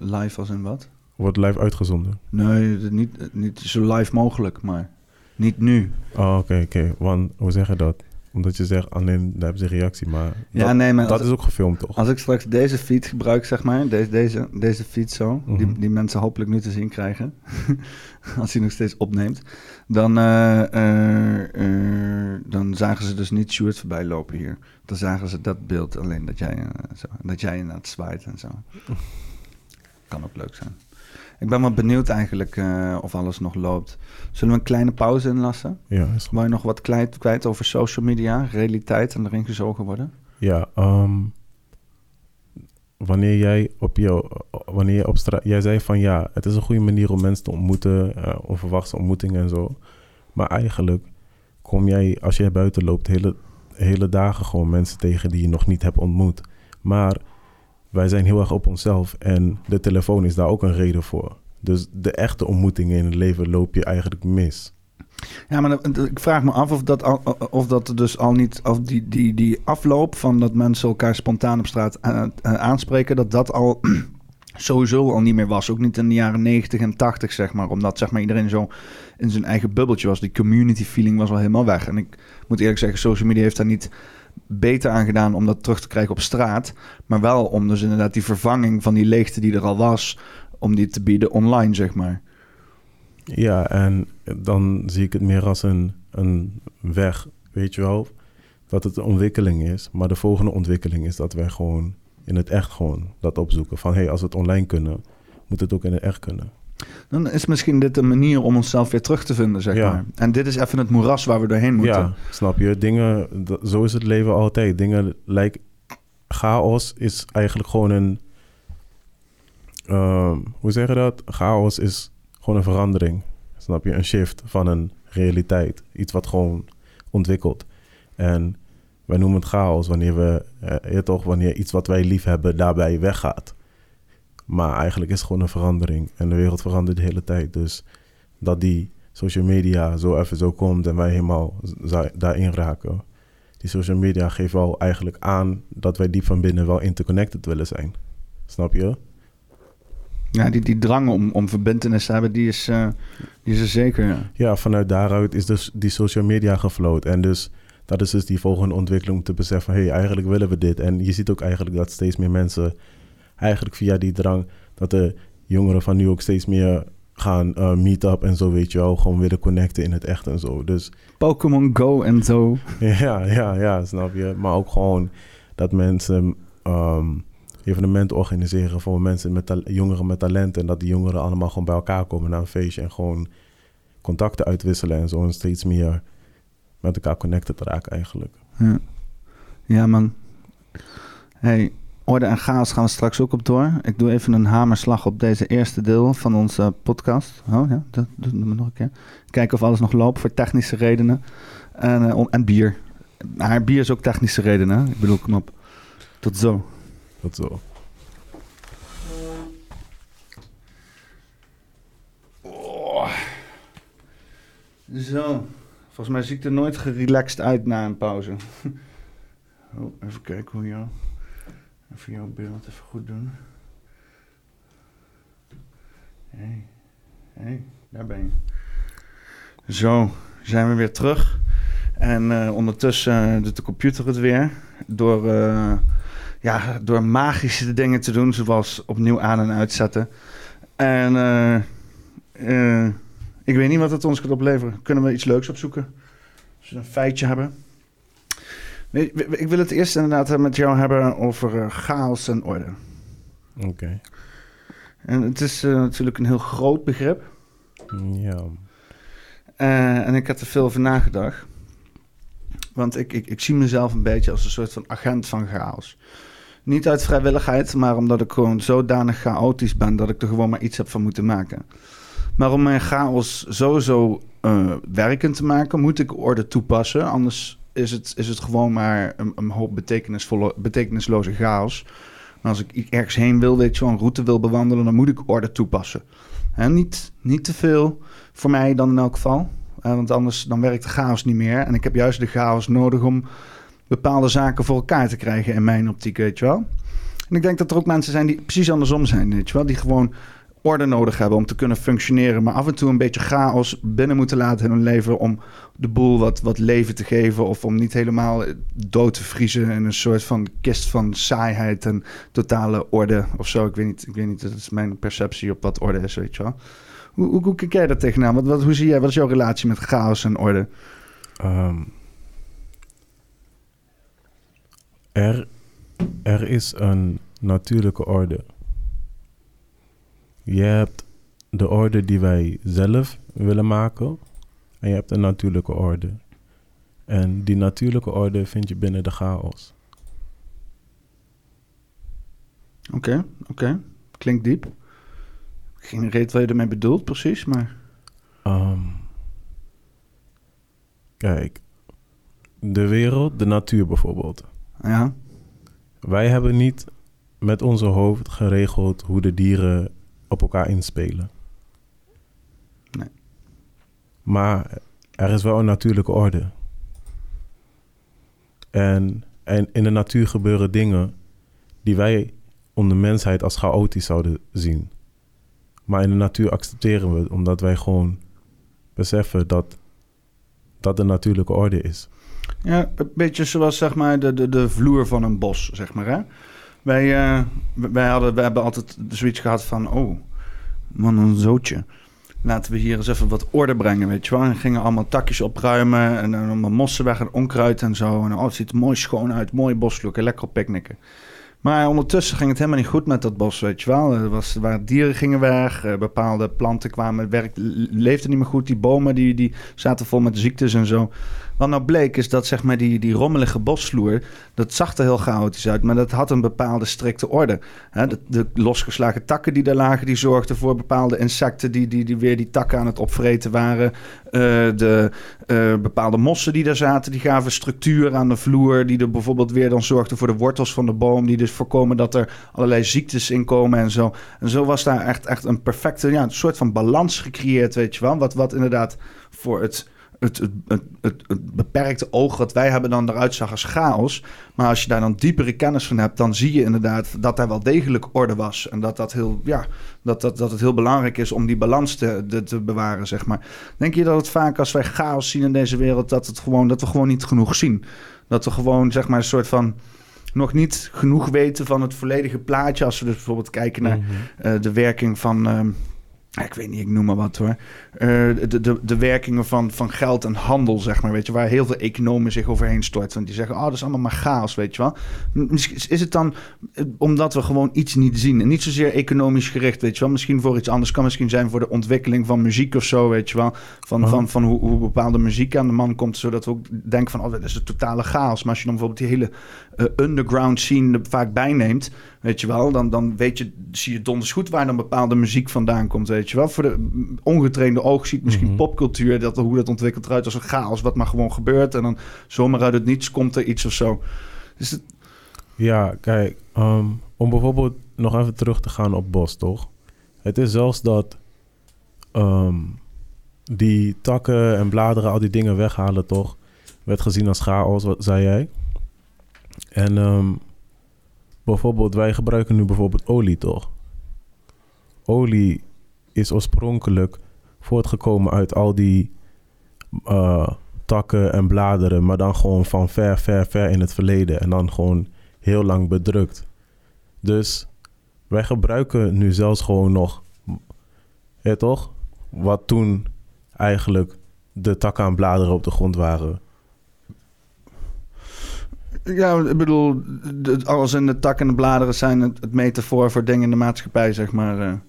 Live als in wat? wordt live uitgezonden. Nee, niet, niet zo live mogelijk, maar niet nu. Oh, oké, oké. Want, hoe zeg je dat? Omdat je zegt, alleen daar hebben ze reactie, maar Ja, dat, nee, maar dat als, is ook gefilmd, toch? als ik straks deze feed gebruik, zeg maar, deze, deze, deze feed zo, die, Mhm. die mensen hopelijk nu te zien krijgen, als hij nog steeds opneemt, dan, eh, eh, eh, dan zagen ze dus niet Stuart voorbij lopen hier. Dan zagen ze dat beeld alleen, dat jij, zo, dat jij inderdaad zwaait en zo. Kan ook leuk zijn. Ik ben wel benieuwd eigenlijk eh, of alles nog loopt. Zullen we een kleine pauze inlassen? Ja, is. Wou je nog wat kwijt, kwijt over social media, realiteit en erin gezogen worden? Ja, ehm, wanneer jij op je, wanneer je op straat, jij zei van ja, het is een goede manier om mensen te ontmoeten, eh, onverwachte ontmoetingen en zo. Maar eigenlijk kom jij, als jij buiten loopt, hele, hele dagen gewoon mensen tegen die je nog niet hebt ontmoet. Maar wij zijn heel erg op onszelf en de telefoon is daar ook een reden voor. Dus de echte ontmoetingen in het leven loop je eigenlijk mis. Ja, maar ik vraag me af of dat, of dat dus al niet, of die, die, die afloop van dat mensen elkaar spontaan op straat eh, eh, aanspreken, dat dat al sowieso al niet meer was. Ook niet in de jaren 90 en 80, zeg maar. Omdat zeg maar, iedereen zo in zijn eigen bubbeltje was. Die community feeling was al helemaal weg. En ik moet eerlijk zeggen, social media heeft daar niet beter aan gedaan om dat terug te krijgen op straat. Maar wel om dus inderdaad die vervanging van die leegte die er al was, om die te bieden online, zeg maar. Ja, en dan zie ik het meer als een, een weg, weet je wel. Dat het een ontwikkeling is. Maar de volgende ontwikkeling is dat wij gewoon in het echt gewoon dat opzoeken. Van hé, hey, als we het online kunnen, moet het ook in het echt kunnen. Dan is misschien dit een manier om onszelf weer terug te vinden, zeg Ja. maar. En dit is even het moeras waar we doorheen moeten. Ja, snap je? Dingen, zo is het leven altijd. Dingen lijken... Chaos is eigenlijk gewoon een... ehm, hoe zeg je dat? Chaos is gewoon een verandering. Snap je? Een shift van een realiteit. Iets wat gewoon ontwikkelt. En wij noemen het chaos wanneer we... eh, toch, wanneer iets wat wij lief hebben daarbij weggaat. Maar eigenlijk is het gewoon een verandering. En de wereld verandert de hele tijd. Dus dat die social media zo even zo komt en wij helemaal daarin raken. Die social media geeft wel eigenlijk aan dat wij diep van binnen wel interconnected willen zijn. Snap je? Ja, die, die drang om, om verbindenis te hebben, die is, eh, die is er zeker. ja. Ja, vanuit daaruit is dus die social media gefloot. En dus dat is dus die volgende ontwikkeling om te beseffen... hé, hey, eigenlijk willen we dit. En je ziet ook eigenlijk dat steeds meer mensen... eigenlijk via die drang... dat de jongeren van nu ook steeds meer gaan eh meet up en zo, weet je wel. Gewoon willen connecten in het echt en zo. Dus Pokémon Go en zo. Ja, ja, ja, snap je. Maar ook gewoon dat mensen ehm, evenementen organiseren voor mensen met jongeren met talent. En dat die jongeren allemaal gewoon bij elkaar komen naar een feestje en gewoon contacten uitwisselen en zo. En steeds meer met elkaar connected raken eigenlijk. Ja, ja man. Hey, orde en chaos gaan we straks ook op door. Ik doe even een hamerslag op deze eerste deel van onze podcast. Oh ja, dat doen we nog een keer. Kijken of alles nog loopt voor technische redenen. En, eh, en bier. Maar bier is ook technische redenen. Ik bedoel, kom op. Tot zo. Dat zo. Zo. Volgens mij zie ik er nooit gerelaxed uit na een pauze. Oh, even kijken hoe jou. Even jouw beeld even goed doen. Hé, hey. daar ben je. Zo, zijn we weer terug. En eh, ondertussen doet de computer het weer. Door, eh, ja, door magische dingen te doen, zoals opnieuw aan- en uitzetten. En eh, eh, ik weet niet wat het ons gaat opleveren. Kunnen we iets leuks opzoeken? Als we een feitje hebben. Nee, ik wil het eerst inderdaad met jou hebben over eh, chaos en orde. Oké. En het is eh, natuurlijk een heel groot begrip. Ja. Eh, en ik heb er veel over nagedacht. Want ik, ik, ik zie mezelf een beetje als een soort van agent van chaos. Niet uit vrijwilligheid, maar omdat ik gewoon zodanig chaotisch ben dat ik er gewoon maar iets heb van moeten maken. Maar om mijn chaos sowieso eh, werkend te maken, moet ik orde toepassen. Anders is het, is het gewoon maar een, een hoop betekenisvolle, betekenisloze chaos. Maar als ik ergens heen wil, weet je wel, een route wil bewandelen, dan moet ik orde toepassen. En niet, niet te veel, voor mij dan in elk geval. Want anders dan werkt de chaos niet meer. En ik heb juist de chaos nodig om bepaalde zaken voor elkaar te krijgen in mijn optiek, weet je wel. En ik denk dat er ook mensen zijn die precies andersom zijn, weet je wel. Die gewoon orde nodig hebben om te kunnen functioneren. Maar af en toe een beetje chaos binnen moeten laten in hun leven... om de boel wat, wat leven te geven... of om niet helemaal dood te vriezen in een soort van kist van saaiheid... en totale orde of zo. Ik weet niet, ik weet niet dat is mijn perceptie op wat orde is, weet je wel. Hoe, hoe, kijk jij daar tegenaan? Wat, wat, hoe zie jij, wat is jouw relatie met chaos en orde? Ehm, er, er is een natuurlijke orde. Je hebt de orde die wij zelf willen maken. En je hebt een natuurlijke orde. En die natuurlijke orde vind je binnen de chaos. Oké, oké. Klinkt diep. Geen reet wat je ermee bedoelt, precies, maar... Ehm, kijk, de wereld, de natuur bijvoorbeeld. Ja, Wij hebben niet met onze hoofd geregeld hoe de dieren op elkaar inspelen. Nee. Maar er is wel een natuurlijke orde. En, en in de natuur gebeuren dingen die wij onder mensheid als chaotisch zouden zien. Maar in de natuur accepteren we het, omdat wij gewoon beseffen dat dat de natuurlijke orde is. Ja, een beetje zoals zeg maar de, de, de vloer van een bos, zeg maar. Hè? Wij, eh, wij, hadden, wij hebben altijd zoiets gehad van, oh, man, een zootje. Laten we hier eens even wat orde brengen, weet je wel. En gingen allemaal takjes opruimen en dan allemaal mossen weg en onkruid en zo. En oh, het ziet er mooi schoon uit, mooi boslook, lekker op picknicken. Maar ondertussen ging het helemaal niet goed met dat bos, weet je wel. Er, was, waren dieren gingen weg, eh, bepaalde planten kwamen, werk leefde niet meer goed. Die bomen die, die zaten vol met ziektes en zo. Wat nou bleek is dat zeg maar die, die rommelige bosvloer, dat zag er heel chaotisch uit, maar dat had een bepaalde strikte orde. De, de losgeslagen takken die daar lagen, die zorgden voor bepaalde insecten die, die, die weer die takken aan het opvreten waren. Eh, de eh, bepaalde mossen die daar zaten, die gaven structuur aan de vloer, die er bijvoorbeeld weer dan zorgden voor de wortels van de boom, die dus voorkomen dat er allerlei ziektes in komen en zo. En zo was daar echt, echt een perfecte, ja, een soort van balans gecreëerd, weet je wel. Wat, wat inderdaad voor het het, het, het, het, beperkte oog wat wij hebben dan eruit zag als chaos. Maar als je daar dan diepere kennis van hebt, dan zie je inderdaad dat daar wel degelijk orde was. En dat, dat, heel, ja, dat, dat, dat het heel belangrijk is om die balans te, te, te bewaren, zeg maar. Denk je dat het vaak als wij chaos zien in deze wereld, dat, het gewoon, dat we gewoon niet genoeg zien? Dat we gewoon, zeg maar, een soort van nog niet genoeg weten van het volledige plaatje. Als we dus bijvoorbeeld kijken naar uh, de werking van... Uh, ik weet niet, ik noem maar wat hoor. Uh, de, de, de werkingen van, van geld en handel, zeg maar, weet je, waar heel veel economen zich overheen storten. Want die zeggen, oh, dat is allemaal maar chaos, weet je wel. Misschien is het dan omdat we gewoon iets niet zien. En niet zozeer economisch gericht, weet je wel. Misschien voor iets anders. Kan misschien zijn voor de ontwikkeling van muziek of zo, weet je wel. Van, oh. van, van hoe, hoe bepaalde muziek aan de man komt, zodat we ook denken van, oh, dat is een totale chaos. Maar als je dan bijvoorbeeld die hele uh, underground scene er vaak bijneemt, weet je wel, dan, dan weet je, zie je donders goed waar dan bepaalde muziek vandaan komt, weet je wel. Voor de ongetrainde oog ziet misschien mm -hmm. popcultuur, dat, hoe dat ontwikkelt eruit als een chaos, wat maar gewoon gebeurt. En dan zomaar uit het niets komt er iets of zo. Dus het... Ja, kijk, um, om bijvoorbeeld nog even terug te gaan op Bos, toch? Het is zelfs dat um, die takken en bladeren, al die dingen weghalen, toch? Werd gezien als chaos, wat zei jij? En um, bijvoorbeeld, wij gebruiken nu bijvoorbeeld olie, toch? Olie is oorspronkelijk voortgekomen uit al die eh, takken en bladeren, maar dan gewoon van ver, ver, ver in het verleden en dan gewoon heel lang bedrukt. Dus wij gebruiken nu zelfs gewoon nog, ja toch? Wat toen eigenlijk de takken en bladeren op de grond waren. Ja, ik bedoel, alles in de tak en de bladeren zijn het, het metafoor voor dingen in de maatschappij, zeg maar.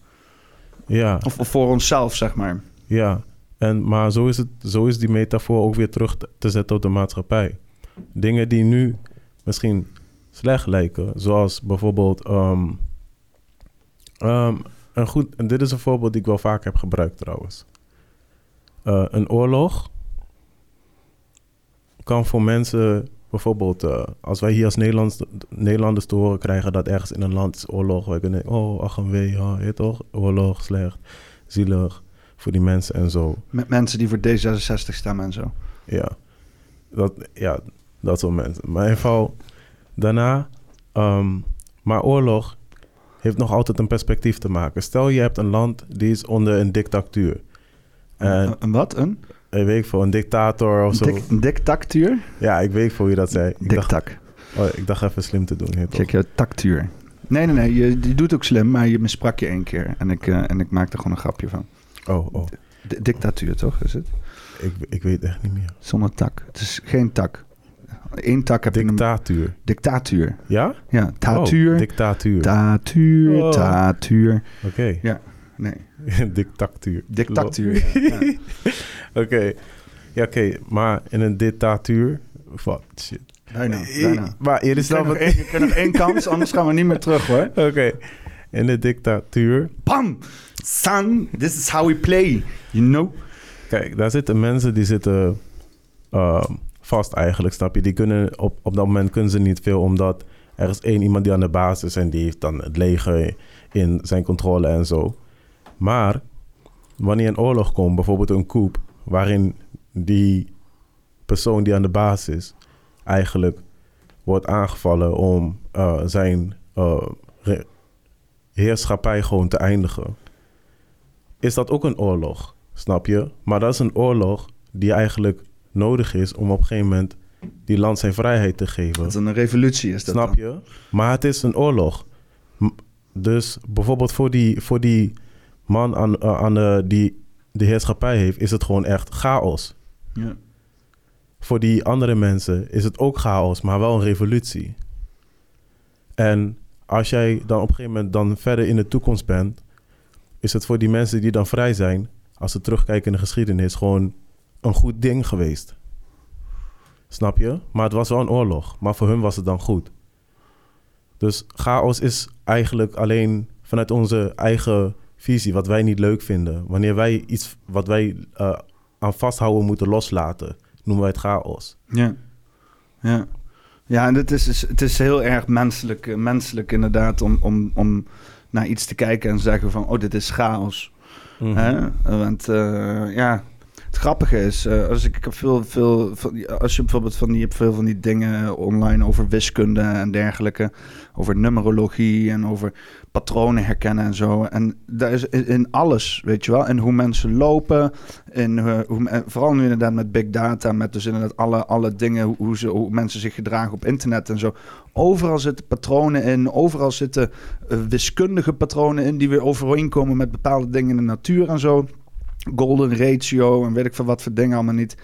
Ja, of, of voor onszelf, zeg maar. ja. En, maar zo is, het, zo is die metafoor ook weer terug te- te zetten op de maatschappij. Dingen die nu misschien slecht lijken, zoals bijvoorbeeld... ehm, ehm, een goed, en dit is een voorbeeld die ik wel vaak heb gebruikt trouwens. Eh, een oorlog kan voor mensen, bijvoorbeeld eh, als wij hier als Nederlands, Nederlanders te horen krijgen dat ergens in een land is oorlog, wij kunnen denken, oh, ach en wee, je weet toch, oorlog, slecht, zielig voor die mensen en zo. Met mensen die voor D66 stemmen en zo. Ja, dat, ja, dat soort mensen. Maar in ieder geval, daarna, ehm, maar oorlog heeft nog altijd een perspectief te maken. Stel je hebt een land die is onder een dictatuur. En Een, een wat? Een? Ik weet voor een dictator of zo. Dik, een dictatuur? Ja, ik weet voor wie dat zei. Ik dacht, oh, ik dacht even slim te doen. toch? Check jouw tactuur. Nee, nee, nee. Je, je doet ook slim, maar je missprak je één keer. En ik, eh, en ik maak er gewoon een grapje van. Oh, oh. D- dictatuur, toch? Is het? Ik, ik weet echt niet meer. Zonder tak. Het is geen tak. Eén tak heb je een Dictatuur. dictatuur. Ja? Ja, Oh, tatuur. dictatuur. Tatuur, Oh. tatuur. Oké. Nee, Dictatuur. dictatuur. ja. Ja. Oké. Ja, oké. Maar in een dictatuur... Wat? Shit. Bijna, bijna. Maar er Je is één- je krijgt nog één kans, anders gaan we niet meer terug hoor. Oké. In de dictatuur... Bam! Son, this is how we play. You know? Kijk, daar zitten mensen die zitten ehm, vast eigenlijk, snap je? Die kunnen op, op dat moment kunnen ze niet veel, omdat er is één iemand die aan de basis is en die heeft dan het leger in zijn controle en zo. Maar wanneer een oorlog komt, bijvoorbeeld een coup, waarin die persoon die aan de basis is eigenlijk wordt aangevallen om eh, zijn eh, heerschappij gewoon te eindigen, is dat ook een oorlog, snap je? Maar dat is een oorlog die eigenlijk nodig is om op een gegeven moment die land zijn vrijheid te geven. Dat is een revolutie, is dat Snap dan? je? Maar het is een oorlog. Dus bijvoorbeeld voor die, voor die man aan, eh, aan de, die de heerschappij heeft, is het gewoon echt chaos. Ja. Voor die andere mensen is het ook chaos, maar wel een revolutie. En als jij dan op een gegeven moment dan verder in de toekomst bent, is het voor die mensen die dan vrij zijn, als ze terugkijken in de geschiedenis, gewoon een goed ding geweest. Snap je? Maar het was wel een oorlog. Maar voor hun was het dan goed. Dus chaos is eigenlijk alleen vanuit onze eigen visie, wat wij niet leuk vinden. Wanneer wij iets wat wij eh, aan vasthouden moeten loslaten, noemen wij het chaos. Ja. Ja. Ja, en het is, is- het is heel erg menselijk, eh, menselijk inderdaad om, om, om naar iets te kijken en zeggen van, oh, dit is chaos. Mhm. Hè? Want eh, ja, grappige is, eh, als ik, ik heb veel, veel, van als je bijvoorbeeld van die, hebt veel van die dingen online over wiskunde en dergelijke, over numerologie en over patronen herkennen en zo. En daar is in, alles, weet je wel, en hoe mensen lopen, in eh, hoe, vooral nu inderdaad met big data, met dus inderdaad alle, alle dingen, hoe, hoe ze, hoe mensen zich gedragen op internet en zo. Overal zitten patronen in, overal zitten eh, wiskundige patronen in die weer overeenkomen met bepaalde dingen in de natuur en zo. Golden ratio en weet ik veel wat voor dingen allemaal niet.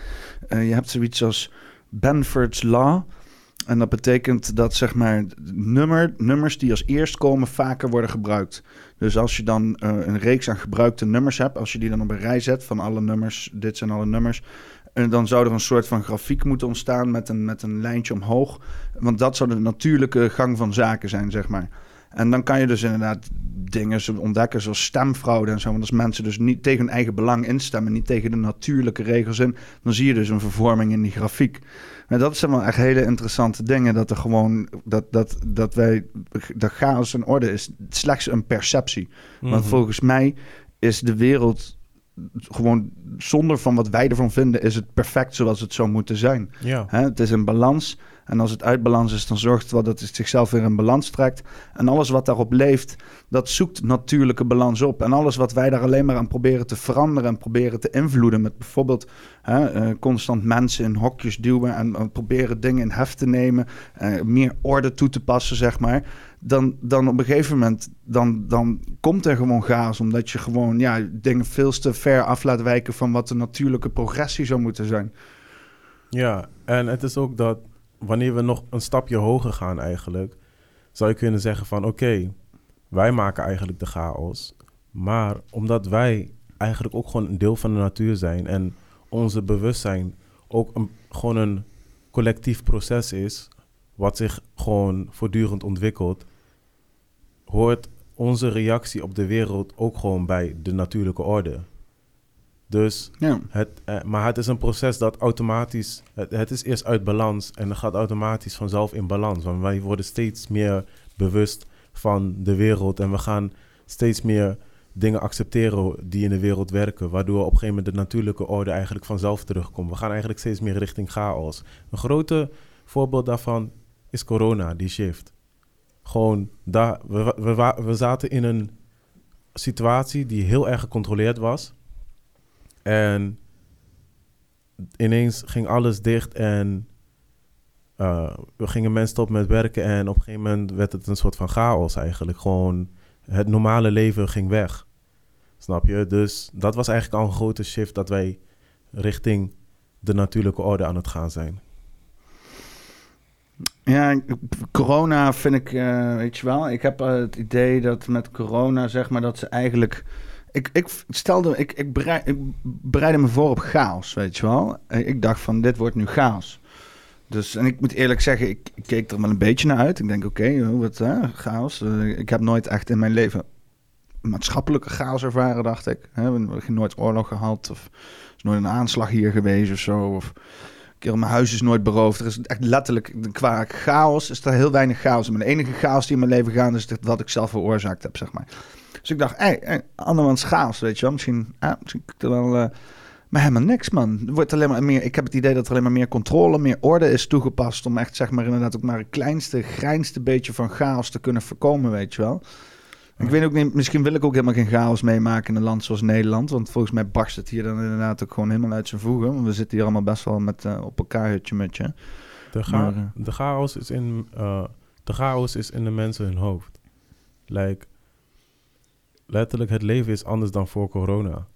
Eh, je hebt zoiets als Benford's Law. En dat betekent dat zeg maar nummer, nummers die als eerst komen vaker worden gebruikt. Dus als je dan eh, een reeks aan gebruikte nummers hebt, als je die dan op een rij zet van alle nummers, dit zijn alle nummers, en dan zou er een soort van grafiek moeten ontstaan met een, met een lijntje omhoog. Want dat zou de natuurlijke gang van zaken zijn, zeg maar. En dan kan je dus inderdaad dingen ontdekken zoals stemfraude en zo. Want als mensen dus niet tegen hun eigen belang instemmen, niet tegen de natuurlijke regels in, dan zie je dus een vervorming in die grafiek. Maar dat zijn wel echt hele interessante dingen. Dat er gewoon dat, dat, dat wij dat chaos in orde is slechts een perceptie. Want Mhm. volgens mij is de wereld gewoon zonder van wat wij ervan vinden, is het perfect zoals het zou moeten zijn. Ja. Hè, het is een balans En als het uit balans is, dan zorgt het wel dat het zichzelf weer in balans trekt. En alles wat daarop leeft, dat zoekt natuurlijke balans op. En alles wat wij daar alleen maar aan proberen te veranderen en proberen te invloeden. Met bijvoorbeeld hè, eh, constant mensen in hokjes duwen en eh, proberen dingen in heft te nemen. eh, meer orde toe te passen, zeg maar. Dan, dan op een gegeven moment, dan, dan komt er gewoon chaos. Omdat je gewoon ja, dingen veel te ver af laat wijken van wat de natuurlijke progressie zou moeten zijn. Ja, en het is ook dat wanneer we nog een stapje hoger gaan eigenlijk, zou je kunnen zeggen van oké, wij maken eigenlijk de chaos. Maar omdat wij eigenlijk ook gewoon een deel van de natuur zijn en onze bewustzijn ook een, gewoon een collectief proces is, wat zich gewoon voortdurend ontwikkelt, hoort onze reactie op de wereld ook gewoon bij de natuurlijke orde. Dus Ja. het, eh, maar het is een proces dat automatisch... Het, het is eerst uit balans en dan gaat automatisch vanzelf in balans. Want wij worden steeds meer bewust van de wereld... en we gaan steeds meer dingen accepteren die in de wereld werken... waardoor op een gegeven moment de natuurlijke orde eigenlijk vanzelf terugkomt. We gaan eigenlijk steeds meer richting chaos. Een grote voorbeeld daarvan is corona, die shift. Gewoon, daar, we, we, we zaten in een situatie die heel erg gecontroleerd was... En ineens ging alles dicht en eh, we gingen mensen stop met werken. En op een gegeven moment werd het een soort van chaos eigenlijk. Gewoon het normale leven ging weg. Snap je? Dus dat was eigenlijk al een grote shift dat wij richting de natuurlijke orde aan het gaan zijn. Ja, corona vind ik, eh, weet je wel, ik heb eh, het idee dat met corona, zeg maar, dat ze eigenlijk... Ik, ik stelde, ik, ik, bereid, ik bereidde me voor op chaos, weet je wel. Eh, Ik dacht van, dit wordt nu chaos. Dus, en ik moet eerlijk zeggen, ik, keek er wel een beetje naar uit. Ik denk, oké, oh, wat hè, chaos. Eh, ik heb nooit echt in mijn leven maatschappelijke chaos ervaren, dacht ik. We hebben nooit oorlog gehad, of is nooit een aanslag hier geweest of zo, of mijn huis is nooit beroofd. Er is echt letterlijk qua chaos is er heel weinig chaos. Maar de enige chaos die in mijn leven gaat is dat wat ik zelf veroorzaakt heb, zeg maar. Dus ik dacht, hé, andermans chaos, weet je wel. Misschien, ah, misschien ik er wel... eh, maar helemaal niks, man. Er wordt alleen maar meer, ik heb het idee dat er alleen maar meer controle, meer orde is toegepast... om echt, zeg maar, inderdaad ook maar het kleinste, greinste beetje van chaos te kunnen voorkomen, weet je wel. Ik weet ook niet, misschien wil ik ook helemaal geen chaos meemaken in een land zoals Nederland. Want volgens mij barst het hier dan inderdaad ook gewoon helemaal uit zijn voegen. Want we zitten hier allemaal best wel met, eh, op elkaar hutje met je. De, Maar, eh, de, chaos is in, eh, de chaos is in de mensen hun hoofd. Like, letterlijk, het leven is anders dan voor corona.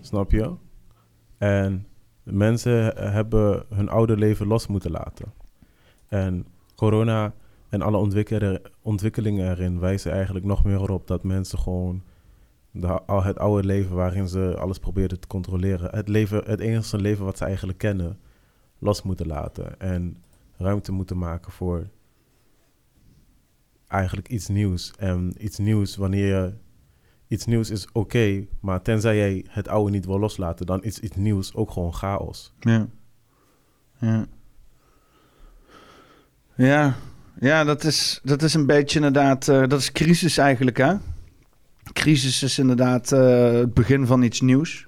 Snap je? En mensen he- hebben hun oude leven los moeten laten. En corona en alle ontwikkelingen erin wijzen eigenlijk nog meer erop dat mensen gewoon de, al het oude leven waarin ze alles probeerden te controleren, het, leven, het enige leven wat ze eigenlijk kennen, los moeten laten. En ruimte moeten maken voor eigenlijk iets nieuws. En iets nieuws, wanneer je iets nieuws is oké, maar tenzij jij het oude niet wil loslaten, dan is iets nieuws ook gewoon chaos. Ja. Ja. Ja, ja dat, is, dat is een beetje inderdaad... eh, dat is crisis eigenlijk, hè? Crisis is inderdaad eh, het begin van iets nieuws.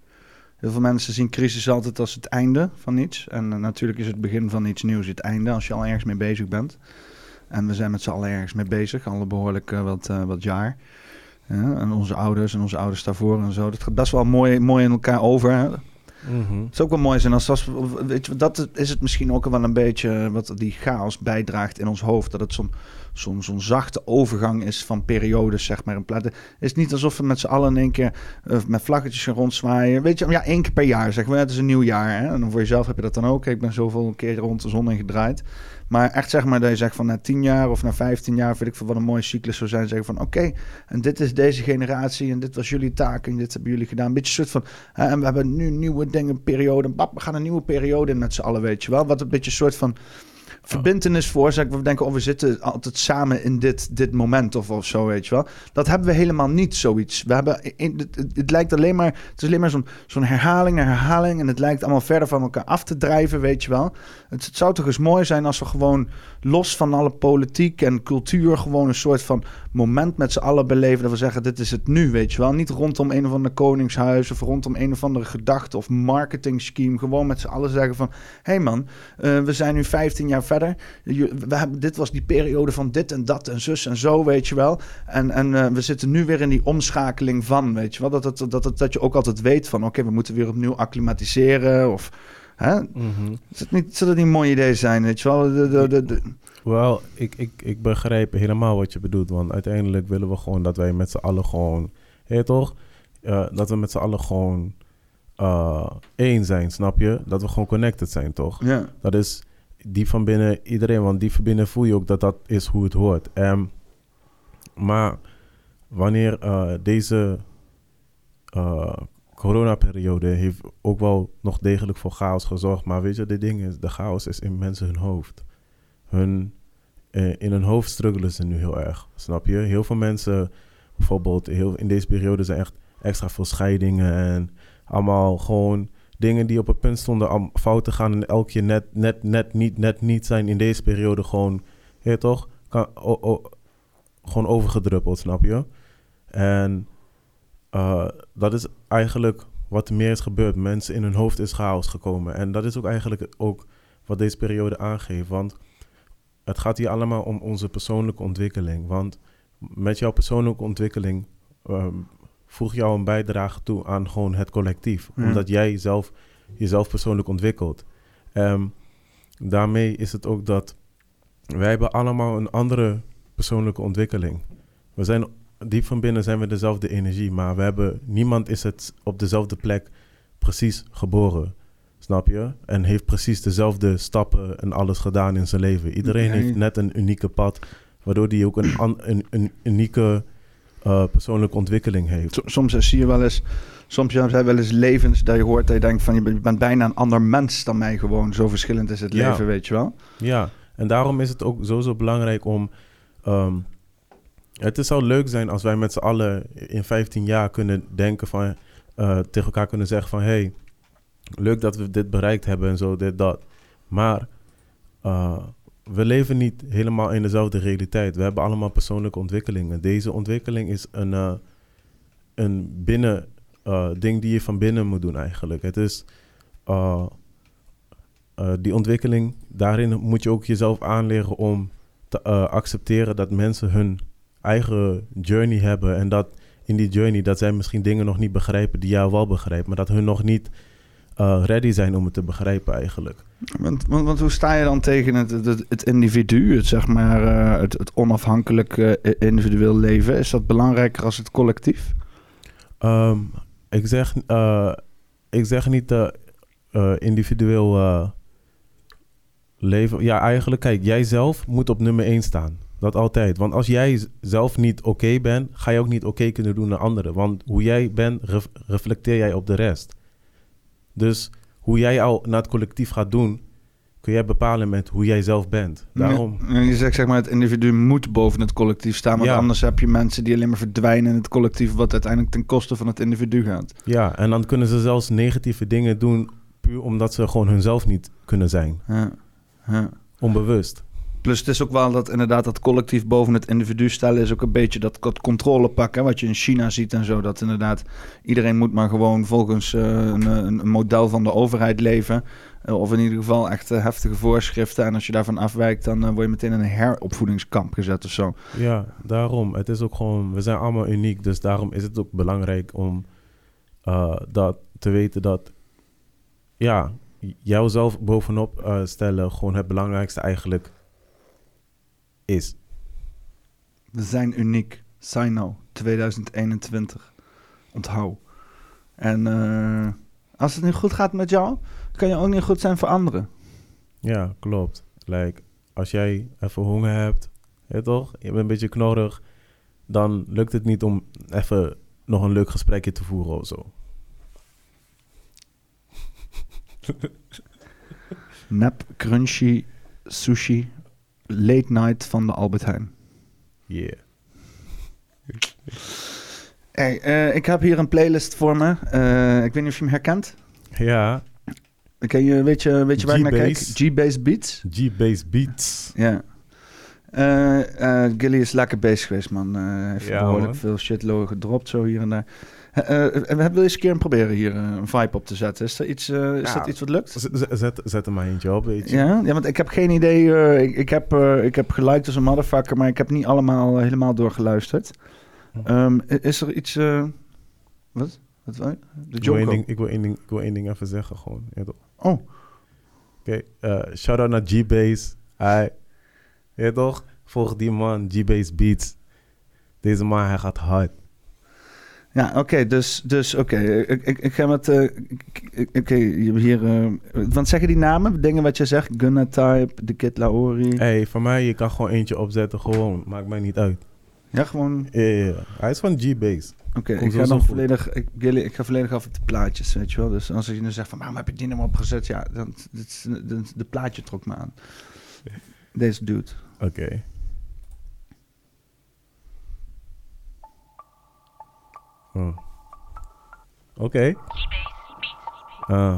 Heel veel mensen zien crisis altijd als het einde van iets. En eh, natuurlijk is het begin van iets nieuws het einde als je al ergens mee bezig bent. En we zijn met z'n allen ergens mee bezig, alle behoorlijk eh, wat, wat jaar. Ja, en onze ouders en onze ouders daarvoor en zo. Dat gaat best wel mooi, mooi in elkaar over. Hè? Het zou ook wel mooi zijn als weet je, dat is het misschien ook wel een beetje wat die chaos bijdraagt in ons hoofd. Dat het zo'n zo'n zo'n zachte overgang is van periodes, zeg maar. In het is niet alsof we met z'n allen in één keer eh, met vlaggetjes gaan rondzwaaien. Weet je, ja, één keer per jaar zeggen we, het is een nieuw jaar. Hè? En voor jezelf heb je dat dan ook. Ik ben zoveel keer rond de zon heen gedraaid. Maar echt zeg maar dat je zegt van na 10 jaar of na 15 jaar, vind ik van wat een mooie cyclus zou zijn. Zeggen van oké, en dit is deze generatie en dit was jullie taak en dit hebben jullie gedaan. Een beetje een soort van, en we hebben nu nieuwe dingen, periode. Bap, we gaan een nieuwe periode in met z'n allen, weet je wel. Wat een beetje een soort van verbindenis veroorzaakt. We denken, oh, we zitten altijd samen in dit, dit moment of, of zo, weet je wel. Dat hebben we helemaal niet, zoiets. We hebben, het, het, het lijkt alleen maar, het is alleen maar zo'n zo'n herhaling naar herhaling. En het lijkt allemaal verder van elkaar af te drijven, weet je wel. Het zou toch eens mooi zijn als we gewoon los van alle politiek en cultuur... gewoon een soort van moment met z'n allen beleven. Dat we zeggen, dit is het nu, weet je wel. Niet rondom een of ander koningshuis of rondom een of andere gedachte of marketing scheme. Gewoon met z'n allen zeggen van, hé hey man, uh, we zijn nu 15 jaar verder. We hebben, dit was die periode van dit en dat en zus en zo, weet je wel. En, en uh, we zitten nu weer in die omschakeling van, weet je wel. Dat, dat, dat, dat, je ook altijd weet van, oké, we moeten weer opnieuw acclimatiseren of... Hè? Zou het niet, zou dat niet een mooi idee zijn, weet je wel? De, de, de. Wel, ik, ik, ik begrijp helemaal wat je bedoelt. Want uiteindelijk willen we gewoon dat wij met z'n allen gewoon... Hé, toch? Uh, dat we met z'n allen gewoon uh, één zijn, snap je? Dat we gewoon connected zijn, toch? Ja. Dat is die van binnen iedereen. Want die van binnen voel je ook dat dat is hoe het hoort. Um, maar wanneer uh, deze uh, coronaperiode heeft ook wel nog degelijk voor chaos gezorgd. Maar weet je, de ding is, de chaos is in mensen hun hoofd. Hun, uh, in hun hoofd struggelen ze nu heel erg, snap je? Heel veel mensen, bijvoorbeeld heel, in deze periode zijn echt extra veel scheidingen en allemaal gewoon dingen die op het punt stonden om fout te gaan en elke keer net, net, net niet, net niet zijn in deze periode gewoon, ja toch, kan, gewoon overgedruppeld, snap je? En uh, dat is eigenlijk wat er meer is gebeurd. Mensen in hun hoofd is chaos gekomen. En dat is ook eigenlijk ook wat deze periode aangeeft. Want het gaat hier allemaal om onze persoonlijke ontwikkeling. Want met jouw persoonlijke ontwikkeling um, voeg jou een bijdrage toe aan gewoon het collectief. Ja. Omdat jij zelf jezelf persoonlijk ontwikkelt. Um, daarmee is het ook dat wij hebben allemaal een andere persoonlijke ontwikkeling. We zijn diep van binnen zijn we dezelfde energie, maar we hebben niemand is het op dezelfde plek precies geboren. Snap je? En heeft precies dezelfde stappen en alles gedaan in zijn leven. Iedereen heeft net een unieke pad, waardoor die ook een, een, een unieke uh, persoonlijke ontwikkeling heeft. Soms zie je wel eens, soms zijn wel eens levens dat je hoort dat je denkt van je bent bijna een ander mens dan mij gewoon. Zo verschillend is het Ja. leven, weet je wel. Ja, en daarom is het ook sowieso belangrijk om. Um, het zou leuk zijn als wij met z'n allen in 15 jaar kunnen denken van. Uh, tegen elkaar kunnen zeggen van hey, leuk dat we dit bereikt hebben en zo, dit, dat. Maar uh, we leven niet helemaal in dezelfde realiteit. We hebben allemaal persoonlijke ontwikkelingen. Deze ontwikkeling is een, uh, een binnen ding die je van binnen moet doen eigenlijk. Het is die ontwikkeling, daarin moet je ook jezelf aanleren om te accepteren dat mensen hun eigen journey hebben. En dat in die journey dat zij misschien dingen nog niet begrijpen die jou wel begrijpt. Maar dat hun nog niet uh, ready zijn om het te begrijpen eigenlijk. Want, want, want, hoe sta je dan tegen het, het, het individu, het, zeg maar, uh, het, het onafhankelijk uh, individueel leven? Is dat belangrijker als het collectief? Um, ik, zeg, ik zeg niet individueel leven. Ja, eigenlijk, kijk, jij zelf moet op nummer 1 staan. Dat altijd. Want als jij zelf niet oké okay bent, ga je ook niet oké okay kunnen doen naar anderen. Want hoe jij bent, ref reflecteer jij op de rest. Dus hoe jij al naar het collectief gaat doen, kun jij bepalen met hoe jij zelf bent. Daarom. Ja, je zegt zeg maar, het individu moet boven het collectief staan. Want ja. anders heb je mensen die alleen maar verdwijnen in het collectief, wat uiteindelijk ten koste van het individu gaat. Ja, en dan kunnen ze zelfs negatieve dingen doen, puur omdat ze gewoon hunzelf niet kunnen zijn. Ja. Ja. Onbewust. Plus het is ook wel dat inderdaad dat collectief boven het individu stellen is ook een beetje dat, controle pakken. Wat je in China ziet en zo. Dat inderdaad iedereen moet maar gewoon volgens uh, een, een, model van de overheid leven. Uh, of in ieder geval echt heftige voorschriften. En als je daarvan afwijkt, dan word je meteen in een heropvoedingskamp gezet of zo. Ja, daarom. Het is ook gewoon, we zijn allemaal uniek. Dus daarom is het ook belangrijk om dat te weten dat, ja, jouzelf bovenop stellen gewoon het belangrijkste eigenlijk is. We zijn uniek. Sino 2021. Onthoud. En uh, als het niet goed gaat met jou, kan je ook niet goed zijn voor anderen. Ja, klopt. Like, als jij even honger hebt, ja, toch? Je bent een beetje knorrig, dan lukt het niet om even nog een leuk gesprekje te voeren of zo. Nap, crunchy, sushi late night van de Albert Heijn. Yeah. Hey, eh, ik heb hier een playlist voor me. Eh, ik weet niet of je hem herkent. Ja, Ken je, weet, je, weet je waar ik naar kijk? G-Bass. Beats. G-Bass Beats. Ja. Eh, eh, Gilly is lekker bezig geweest, man. Heeft Ja, behoorlijk man. veel shitload gedropt, zo hier en daar. Eh, eh, wil je eens een keer proberen hier eh, een vibe op te zetten? Is dat iets, eh, is Ja. dat iets wat lukt? Zet, zet er maar eentje op, weet je. Ja, ja want ik heb geen idee. eh, ik, ik, heb, eh, ik heb geliked als een motherfucker, maar ik heb niet allemaal eh, helemaal doorgeluisterd. Ehm, i- is er iets... eh, wat? Wat wil? De Ik wil, één ding, ik, wil één ding, ik wil één ding even zeggen, gewoon. Ja? Oh, Oké, eh, shout-out naar G-Base. Hij, ja toch? Volg die man, G-Base Beats. Deze man, hij gaat hard. Ja, oké. dus, dus oké. Ik, ik, ik ga met... eh, oké, je hebt hier... eh, want zeggen die namen, dingen wat je zegt? Gunna Type, The Kid Laori. hey, voor mij, je kan gewoon eentje opzetten, gewoon. Maakt mij niet uit. Ja, gewoon... Ja. Hij is van G-Base. Oké, ik ga dan goed. volledig... Ik, ik ga volledig af op de plaatjes, weet je wel. Dus als je nu zegt van, waarom heb je die nummer opgezet? Ja, dan, dit de, de plaatje trok me aan. Deze dude. Oké. Oh. Oké. Ah.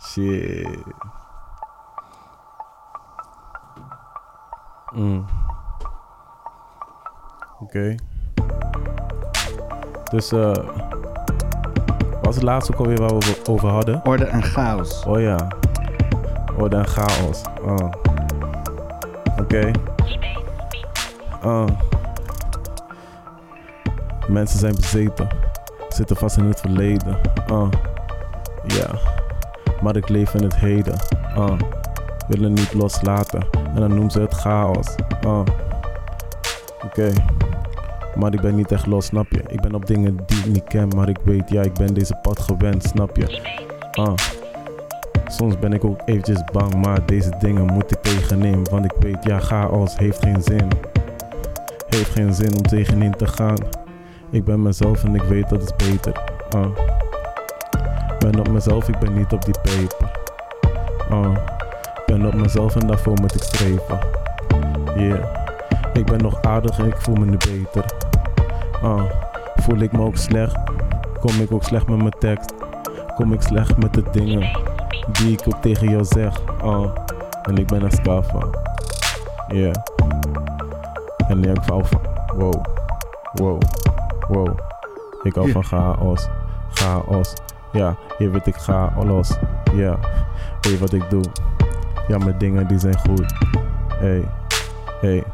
Shit. Mm. Oké. Dus, eh... wat was het laatste ook alweer waar we over- hadden? Orde en chaos. Oh ja. Orde en chaos. Oh. Oké. Oh. Mensen zijn bezeten. Zitten vast in het verleden. Oh. Ja. Maar ik leef in het heden. Oh. Willen niet loslaten. En dan noemen ze het chaos. Oh. Oké. Maar ik ben niet echt los, snap je? Ik ben op dingen die ik niet ken, maar ik weet, ja, ik ben deze pad gewend, snap je? Ah. Soms ben ik ook eventjes bang, maar deze dingen moet ik tegenin. Want ik weet, ja, chaos heeft geen zin. Heeft geen zin om tegenin te gaan. Ik ben mezelf en ik weet dat is beter. Ah. Ben op mezelf, ik ben niet op die paper. Ah. Ben op mezelf en daarvoor moet ik streven. Yeah. Ik ben nog aardig en ik voel me nu beter. Ah. Voel ik me ook slecht? Kom ik ook slecht met mijn tekst? Kom ik slecht met de dingen? die ik ook tegen jou zeg. En ik ben een Scafa. Yeah. En ik hou van. Wow. Wow. Wow. Ik hou van chaos. Chaos. Ja, je weet ik ga los. Ja. Weet je wat ik doe? Ja, mijn dingen die zijn goed. Hey. Hey.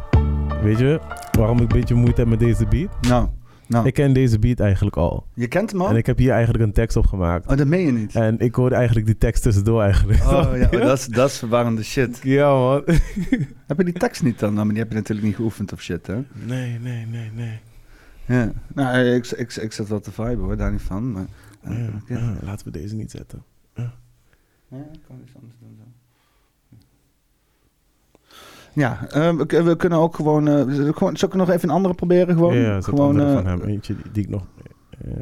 Weet je waarom ik een beetje moeite heb met deze beat? Nou, nou. Ik ken deze beat eigenlijk al. je kent hem al? En ik heb hier eigenlijk een tekst op gemaakt. Oh, dat meen je niet. En ik hoorde eigenlijk die tekst tussendoor eigenlijk. Oh ja, dat is, dat is verwarrende shit. Ja, man. Heb je die tekst niet dan? Nou, maar die heb je natuurlijk niet geoefend of shit, hè? Nee, nee, nee, nee. Ja. Nou, ik, ik, ik zat wel te viben hoor, daar niet van. Maar, eh, Ja, ja, laten we deze niet zetten. Ja, ik kan iets anders doen dan. Ja, eh, we, we kunnen ook gewoon, eh, gewoon... Zal ik nog even een andere proberen? Gewoon, ja, zet gewoon andere eh, van hem. Eentje die, die ik nog... eh,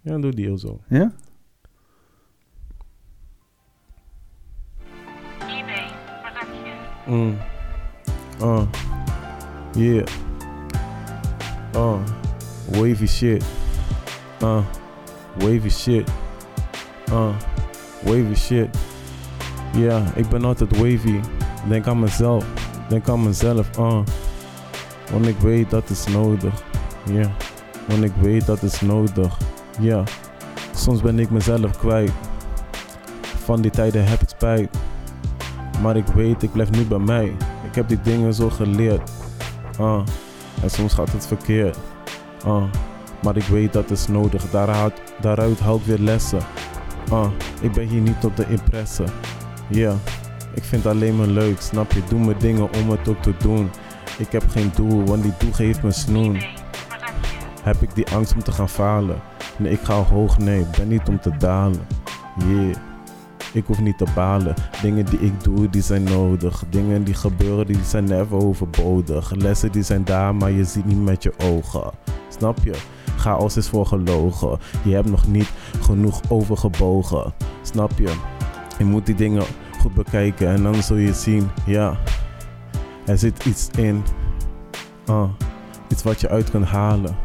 ja, doe die heel zo. Ja? eBay production. Mm. Oh. Yeah. Oh. Wavy shit. Uh. Wavy shit. Uh. Wavy shit. Ja, ik ben altijd wavy. Denk aan mezelf. Denk aan mezelf. Uh. Want ik weet dat is nodig. Ja. Want ik weet dat is nodig. Ja. Soms ben ik mezelf kwijt. Van die tijden heb ik spijt. Maar ik weet, ik blijf nu bij mij. Ik heb die dingen zo geleerd. Ah, en soms gaat het verkeerd. Ah, maar ik weet dat is nodig. Daaruit, daaruit haal ik weer lessen. Ah, ik ben hier niet op de impresse. Ja, ik vind alleen maar leuk. Snap je? Doe mijn dingen om het ook te doen. Ik heb geen doel, want die doel geeft me snoen. Heb ik die angst om te gaan falen? Nee, ik ga hoog, nee, ik ben niet om te dalen. Yeah. Ik hoef niet te balen. Dingen die ik doe, die zijn nodig. Dingen die gebeuren, die zijn never overbodig. Lessen die zijn daar, maar je ziet niet met je ogen. Snap je? Chaos is voor gelogen. Je hebt nog niet genoeg overgebogen. Snap je? Je moet die dingen goed bekijken en dan zul je zien, ja, er zit iets in. Ah, iets wat je uit kunt halen.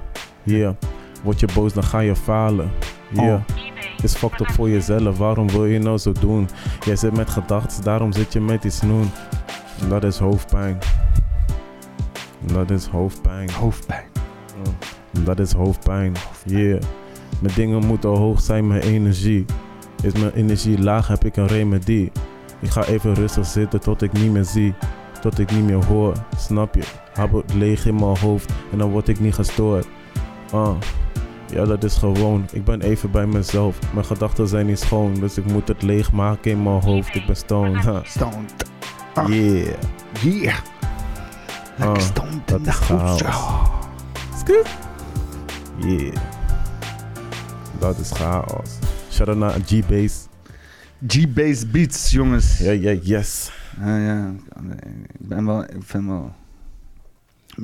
Ja, word je boos, dan ga je falen. Oh. Is fucked up voor jezelf. Waarom wil je nou zo doen? Jij zit met gedachten, daarom zit je met iets noen. En dat is hoofdpijn. Dat is hoofdpijn. Hoofdpijn. Dat is hoofdpijn. Yeah. Mijn dingen moeten hoog zijn, mijn energie. Is mijn energie laag, heb ik een remedie. Ik ga even rustig zitten tot ik niet meer zie. Tot ik niet meer hoor, snap je? Hab het leeg in mijn hoofd en dan word ik niet gestoord. Ah, ja, dat is gewoon. Ik ben even bij mezelf. Mijn gedachten zijn niet schoon, dus ik moet het leeg maken in mijn hoofd. Ik ben stoned. Ha. Stoned. Ah. Yeah. Yeah. Lekker Ah, stoned dat in de chaos. Zo. Yeah. Dat is chaos. Shout out naar G-Base. G-Base Beats, jongens. Ja, ja, yes. Ja, ja. Ik ben wel... Ik vind wel...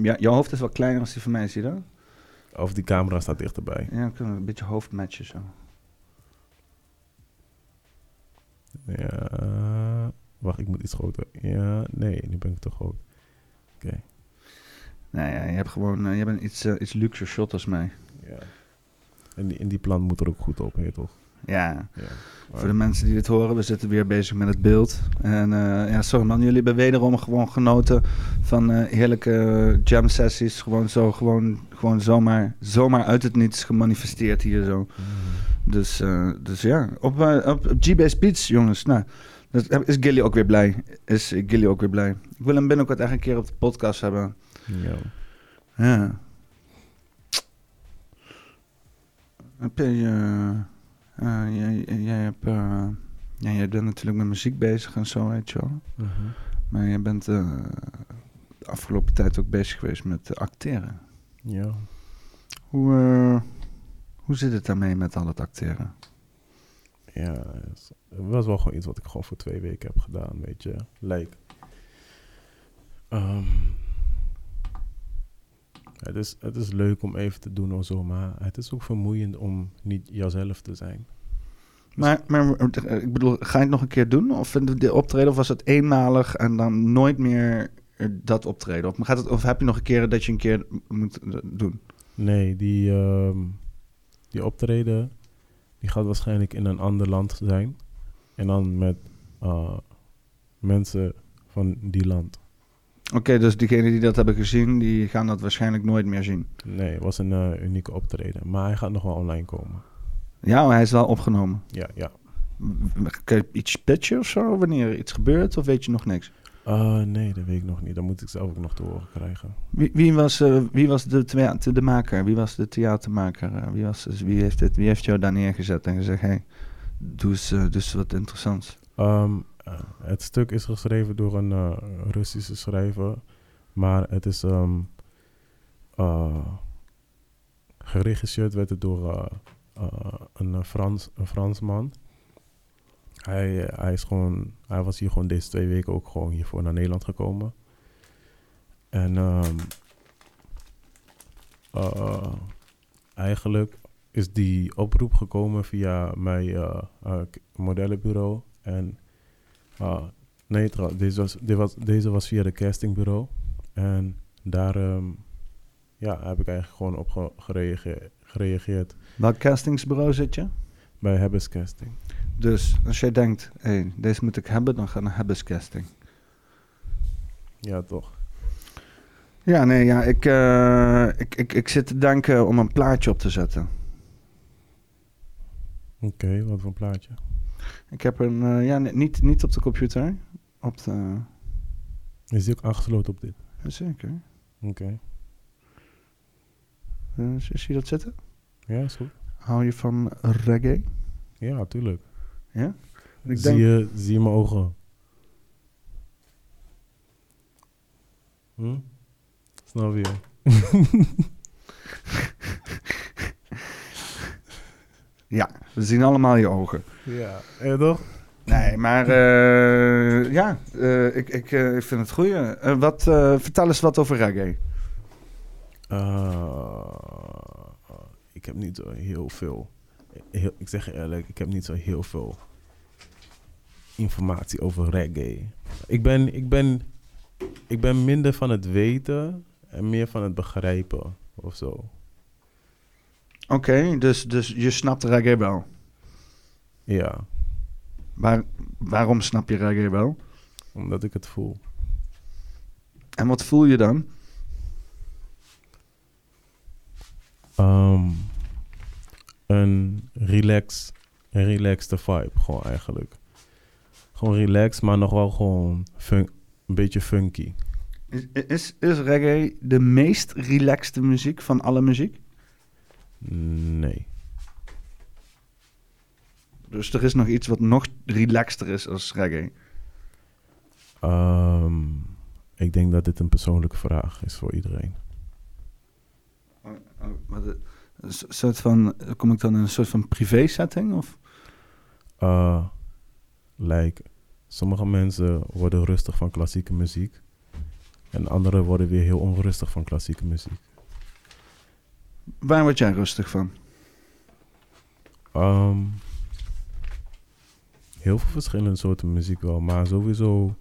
Ja, jouw hoofd is wel kleiner als die van mij, zie je dat? Of die camera staat dichterbij. Ja, dan kunnen we een beetje hoofdmatchen zo. Ja. Wacht, ik moet iets groter. Ja, nee, nu ben ik te groot. Nee, ja, je hebt gewoon... eh, je bent iets, eh, iets luxe shot als mij. Ja. En die, en die plant moet er ook goed op, heet toch? Ja, Ja. voor de mensen die dit horen, we zitten weer bezig met het beeld. En eh, ja, sorry man, jullie hebben wederom gewoon genoten van eh, heerlijke jam sessies. Gewoon zo, gewoon, gewoon zomaar, zomaar uit het niets gemanifesteerd hier zo. Mm. Dus, eh, dus ja, op, op, op G-Base Beats, jongens. Nou, dat is Gilly ook weer blij. Is Gilly ook weer blij. Ik wil hem binnenkort echt een keer op de podcast hebben. Ja. Ja. Heb je... eh, jij, jij, hebt, eh, ja, jij bent natuurlijk met muziek bezig en zo, weet je wel. Mhm. Maar je bent eh, de afgelopen tijd ook bezig geweest met acteren. Ja. Hoe, hoe zit het daarmee met al het acteren? Ja, het was wel gewoon iets wat ik gewoon voor twee weken heb gedaan, weet je. Like, ehm, het, is, het is leuk om even te doen of zo, maar het is ook vermoeiend om niet jezelf te zijn. Maar, maar eh, ik bedoel, ga je het nog een keer doen? Of de- de optreden, of was het eenmalig en dan nooit meer eh, dat optreden? Of, gaat het, of heb je nog een keer dat je een keer moet eh, doen? Nee, die, ehm, die optreden, die gaat waarschijnlijk in een ander land zijn. En dan met eh, mensen van die land. Oké, dus diegenen die dat hebben gezien, die gaan dat waarschijnlijk nooit meer zien. Nee, het was een eh, unieke optreden. Maar hij gaat nog wel online komen. Ja, maar hij is wel opgenomen. Ja, ja. Kun je iets pitchen of zo, wanneer er iets gebeurt, of weet je nog niks? Uh, nee, dat weet ik nog niet. Dat moet ik zelf ook nog te horen krijgen. Wie, wie was, eh, wie was de, de maker? Wie was de theatermaker? Eh, wie, was, dus wie, heeft dit, wie heeft jou daar neergezet en gezegd: hey, doe eens, eh, doe eens wat interessants? Ehm, eh, het stuk is geschreven door een eh, Russische schrijver. Maar het is eh, geregisseerd werd het door eh, eh, een, eh, Frans, een Fransman. Hij, eh, hij, is gewoon, hij was hier gewoon deze twee weken ook gewoon hiervoor naar Nederland gekomen. En ehm, eh, eigenlijk is die oproep gekomen via mijn eh, eh, modellenbureau. En ah, nee, deze was, deze was via de castingbureau. En daar ehm, ja, heb ik eigenlijk gewoon op ge- gereageerd, gereageerd Welk castingsbureau zit je? bij Hebbes Casting. Dus als jij denkt: hey, deze moet ik hebben, dan ga naar Hebbes Casting. Ja, toch? Ja, nee, ja, ik, eh, ik, ik, ik zit te denken om een plaatje op te zetten. Oké, wat voor een plaatje? Ik heb een, eh, ja, niet, niet op de computer. Op de, Is die ook aangesloten op dit? zeker. Oké. Eh, zie zie je dat zitten? Ja, is goed. Hou je van reggae? Ja, tuurlijk. Ja? Ik zie, denk, je, zie je mijn ogen? Hm? Snap je? ja, we zien allemaal je ogen. Ja. Ja, toch? Nee, maar eh, ja, eh, ik, ik, eh, ik vind het goed. wat, eh, vertel eens wat over reggae. Uh, ik heb niet zo heel veel. Heel, ik zeg je eerlijk, ik heb niet zo heel veel informatie over reggae. Ik ben, ik ben, ik ben minder van het weten en meer van het begrijpen of zo. Oké, dus, dus je snapt reggae wel. Ja, Waar, waarom snap je reggae wel? omdat ik het voel. En wat voel je dan? Ehm, een relax, een relaxed vibe, gewoon eigenlijk. Gewoon relaxed, maar nog wel gewoon fun- een beetje funky. Is, is, is reggae de meest relaxte muziek van alle muziek? Nee. Dus er is nog iets wat nog relaxter is als reggae. Ehm, ik denk dat dit een persoonlijke vraag is voor iedereen. Oh, oh, maar de- een so- soort van, kom ik dan in een soort van privé setting? Of? Uh, like, sommige mensen worden rustig van klassieke muziek. En anderen worden weer heel onrustig van klassieke muziek. Waar word jij rustig van? Ehm, heel veel verschillende soorten muziek wel, maar sowieso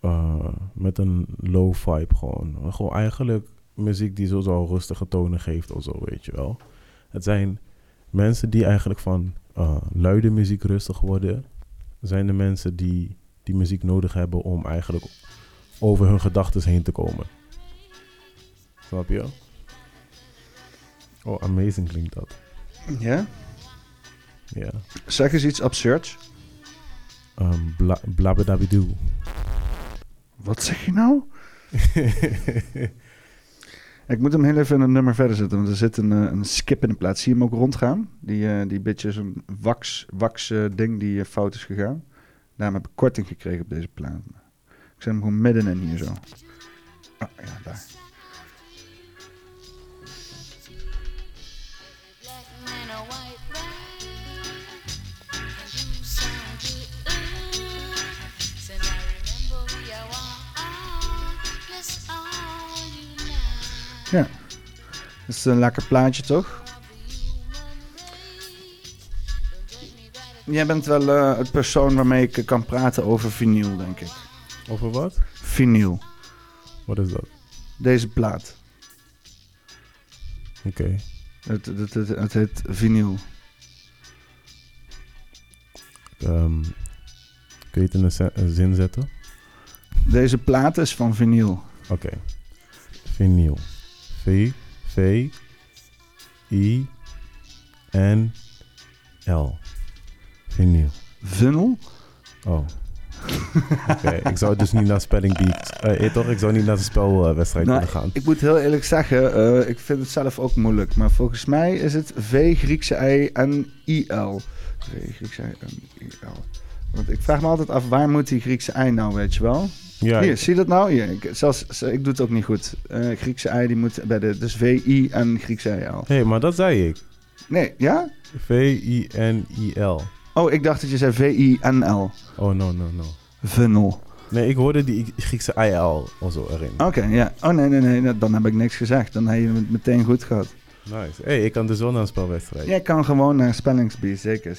eh, met een low vibe gewoon. Gewoon eigenlijk muziek die sowieso rustige tonen geeft of zo, weet je wel. Het zijn mensen die eigenlijk van eh, luide muziek rustig worden. Zijn de mensen die die muziek nodig hebben om eigenlijk over hun gedachten heen te komen. Snap je? Oh, amazing klinkt dat. Ja? Ja. Zeg eens iets absurds. Um, bla blabbedabidoe. Wat zeg je nou? Ik moet hem heel even in een nummer verder zetten, want er zit een, eh, een skip in de plaats. Zie je hem ook rondgaan? Die, eh die beetje zo'n wax, wax eh, ding die eh, fout is gegaan. Daarom heb ik korting gekregen op deze plaat. Ik zet hem gewoon middenin hier zo. Ah, ja, daar. Ja. Dat is een lekker plaatje, toch? Jij bent wel eh, het persoon waarmee ik eh, kan praten over vinyl, denk ik. Over wat? Vinyl. Wat is dat? Deze plaat. Oké. Het, het, het, het heet vinyl. Ehm, kun je het in een, een zin zetten? Deze plaat is van vinyl. Oké. Vinyl. V, V, I, N, L. Vinyl. Vinyl? Oh. Oké, ik zou dus niet naar spelling eh, eh, toch? Ik zou niet naar de spelwedstrijd Nou, willen gaan. ik moet heel eerlijk zeggen, eh, ik vind het zelf ook moeilijk. Maar volgens mij is het V, Griekse I en I-L. V, Griekse I en I-L. Want ik vraag me altijd af, waar moet die Griekse I nou, weet je wel? Ja, Hier, ik- zie je dat nou? Hier, ik, zelfs, ik doe het ook niet goed. Eh, Griekse I, die moet bij de... Dus V-I en Griekse I-L. Hé, maar dat zei ik. Nee, ja? V-I-N-I-L. Oh, ik dacht dat je zei V-I-N-L. Oh, no, no, no. Vinyl. Nee, ik hoorde die Griekse I-L of zo erin. Oké, ja. Oh, nee, nee, nee. Dan heb ik niks gezegd. Dan heb je het meteen goed gehad. Nice. Hé, hey, ik kan dus wel naar een spelwedstrijd. Jij kan gewoon naar Spellingsbee, zeker.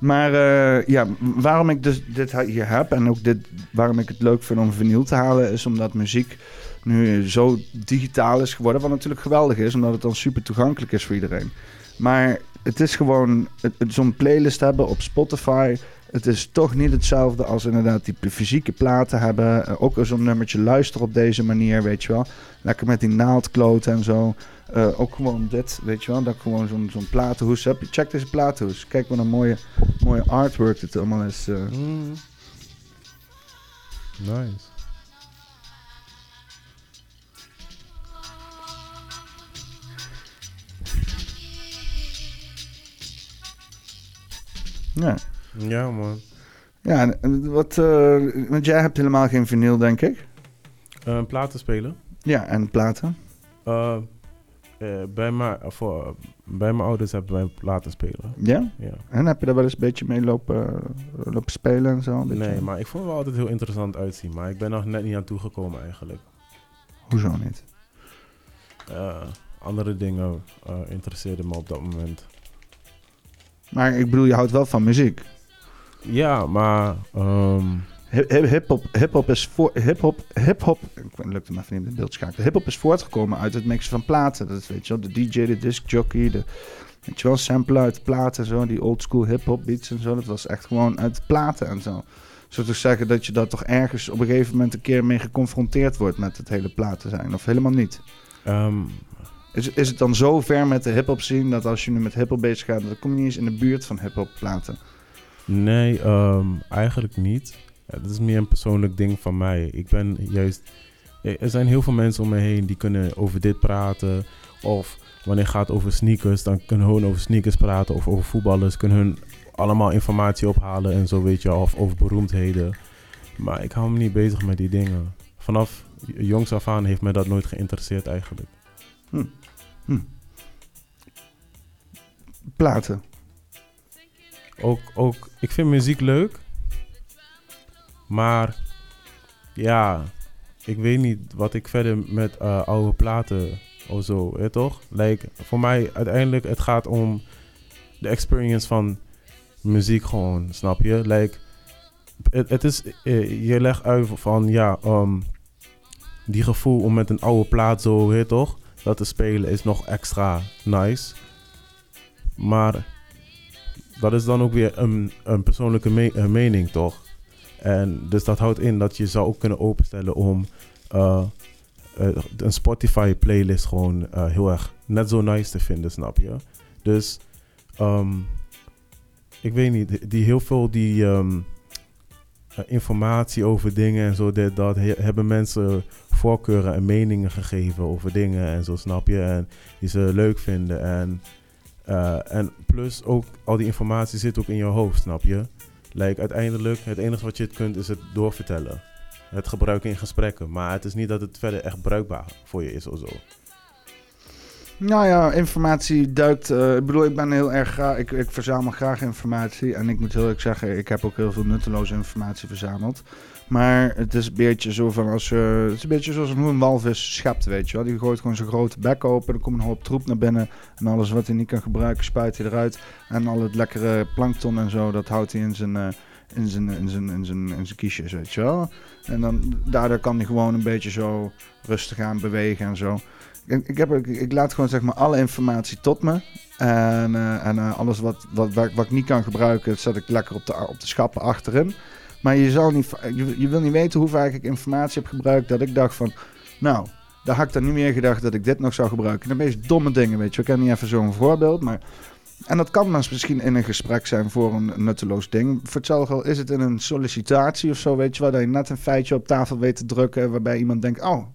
Maar eh, ja, waarom ik dus dit hier heb en ook dit, waarom ik het leuk vind om vinyl te halen, is omdat muziek nu zo digitaal is geworden. Wat natuurlijk geweldig is, omdat het dan super toegankelijk is voor iedereen. Maar het is gewoon zo'n playlist hebben op Spotify. Het is toch niet hetzelfde als inderdaad die fysieke platen hebben. Eh, ook zo'n nummertje luisteren op deze manier, weet je wel. Lekker met die naaldkloten en zo. Eh, ook gewoon dit, weet je wel. Dat ik gewoon zo'n zo'n platenhoes heb. Check deze platenhoes. Kijk wat een mooie, mooie artwork dit allemaal is. eh. Mm. Nice. Ja, Ja, man. ja en- wat, eh, want jij hebt helemaal geen vinyl, denk ik. Uh, platen spelen. Ja, en platen. Eh, bij, mijn, voor, bij mijn ouders hebben wij platen spelen. Ja? Ja. En heb je daar wel eens een beetje mee lopen, lopen spelen en zo? Nee, maar ik vond het wel altijd heel interessant uitzien. Maar ik ben nog net niet aan toegekomen eigenlijk. Hoezo niet? Eh, andere dingen eh interesseerden me op dat moment. Maar ik bedoel, je houdt wel van muziek. Ja, maar ehm, Hip-hop hip is voor. Hip-hop. Hip-hop. Ik lukt hem even niet in beeld schakelen. Hip-hop is voortgekomen uit het mixen van platen. Dat is, weet je wel, de DJ, de disc jockey, de. Weet je wel, samplen uit platen en zo. Die oldschool hip-hop beats en zo. Dat was echt gewoon uit platen en zo. Zo te zeggen dat je daar toch ergens op een gegeven moment een keer mee geconfronteerd wordt met het hele platen zijn. Of helemaal niet. ehm, Is, is het dan zo ver met de hip-hop scene dat als je nu met hip-hop bezig gaat, dan kom je niet eens in de buurt van hip-hop platen? nee, ehm, eigenlijk niet. Ja, dat is meer een persoonlijk ding van mij. Ik ben juist... ja, Er zijn heel veel mensen om me heen die kunnen over dit praten. Of wanneer het gaat over sneakers, dan kunnen hun over sneakers praten. Of over voetballers, kunnen hun allemaal informatie ophalen en zo, weet je. Of over beroemdheden. Maar ik hou me niet bezig met die dingen. Vanaf jongs af aan heeft mij dat nooit geïnteresseerd eigenlijk. Platen. Ook, ook, ik vind muziek leuk. Maar ja, ik weet niet wat ik verder met eh, oude platen of zo, hè, toch? Like, voor mij uiteindelijk, het gaat om de experience van muziek gewoon, snap je? Like, het, het is, eh, je legt uit van, ja, um, die gevoel om met een oude plaat zo, hè, toch? Dat te spelen is nog extra nice. Maar dat is dan ook weer een, een persoonlijke me- mening, toch? En dus dat houdt in dat je zou ook kunnen openstellen om eh, eh, een Spotify playlist gewoon eh, heel erg net zo nice te vinden, snap je? Dus ehm, ik weet niet, die- heel veel die ehm, eh, informatie over dingen en zo, dit, dat, he- hebben mensen voorkeuren en meningen gegeven over dingen en zo, snap je? En die ze leuk vinden en en plus ook al die informatie zit ook in je hoofd, snap je? Like, uiteindelijk, het enige wat je het kunt is het doorvertellen. Het gebruiken in gesprekken. Maar het is niet dat het verder echt bruikbaar voor je is of zo. Nou ja, informatie duikt. eh, ik bedoel, ik ben heel erg graag. Ik, ik verzamel graag informatie. En ik moet heel eerlijk zeggen, ik heb ook heel veel nutteloze informatie verzameld. Maar het is een beetje zo van als je. Het is een beetje zoals een walvis schept, weet je wel. Die gooit gewoon zijn grote bek open. Er komt een hoop troep naar binnen. En alles wat hij niet kan gebruiken, spuit hij eruit. En al het lekkere plankton en zo, dat houdt hij in zijn. eh, in zijn, in, zijn, in, zijn, in zijn kiesjes, weet je wel. En dan, daardoor kan hij gewoon een beetje zo rustig aan bewegen en zo. Ik, ik, heb, ik laat gewoon zeg maar alle informatie tot me. En, eh, en eh, alles wat, wat, wat, wat ik niet kan gebruiken, zet ik lekker op de, op de schappen achterin. Maar je, zal niet, je, je wil niet weten hoe vaak ik informatie heb gebruikt dat ik dacht van... Nou, daar had ik dan niet meer gedacht dat ik dit nog zou gebruiken. De meest domme dingen, weet je. Ik ken niet even zo'n voorbeeld, maar... En dat kan maar misschien in een gesprek zijn voor een nutteloos ding. Voor hetzelfde is het in een sollicitatie of zo, weet je wel. Dat je net een feitje op tafel weet te drukken waarbij iemand denkt... Oh,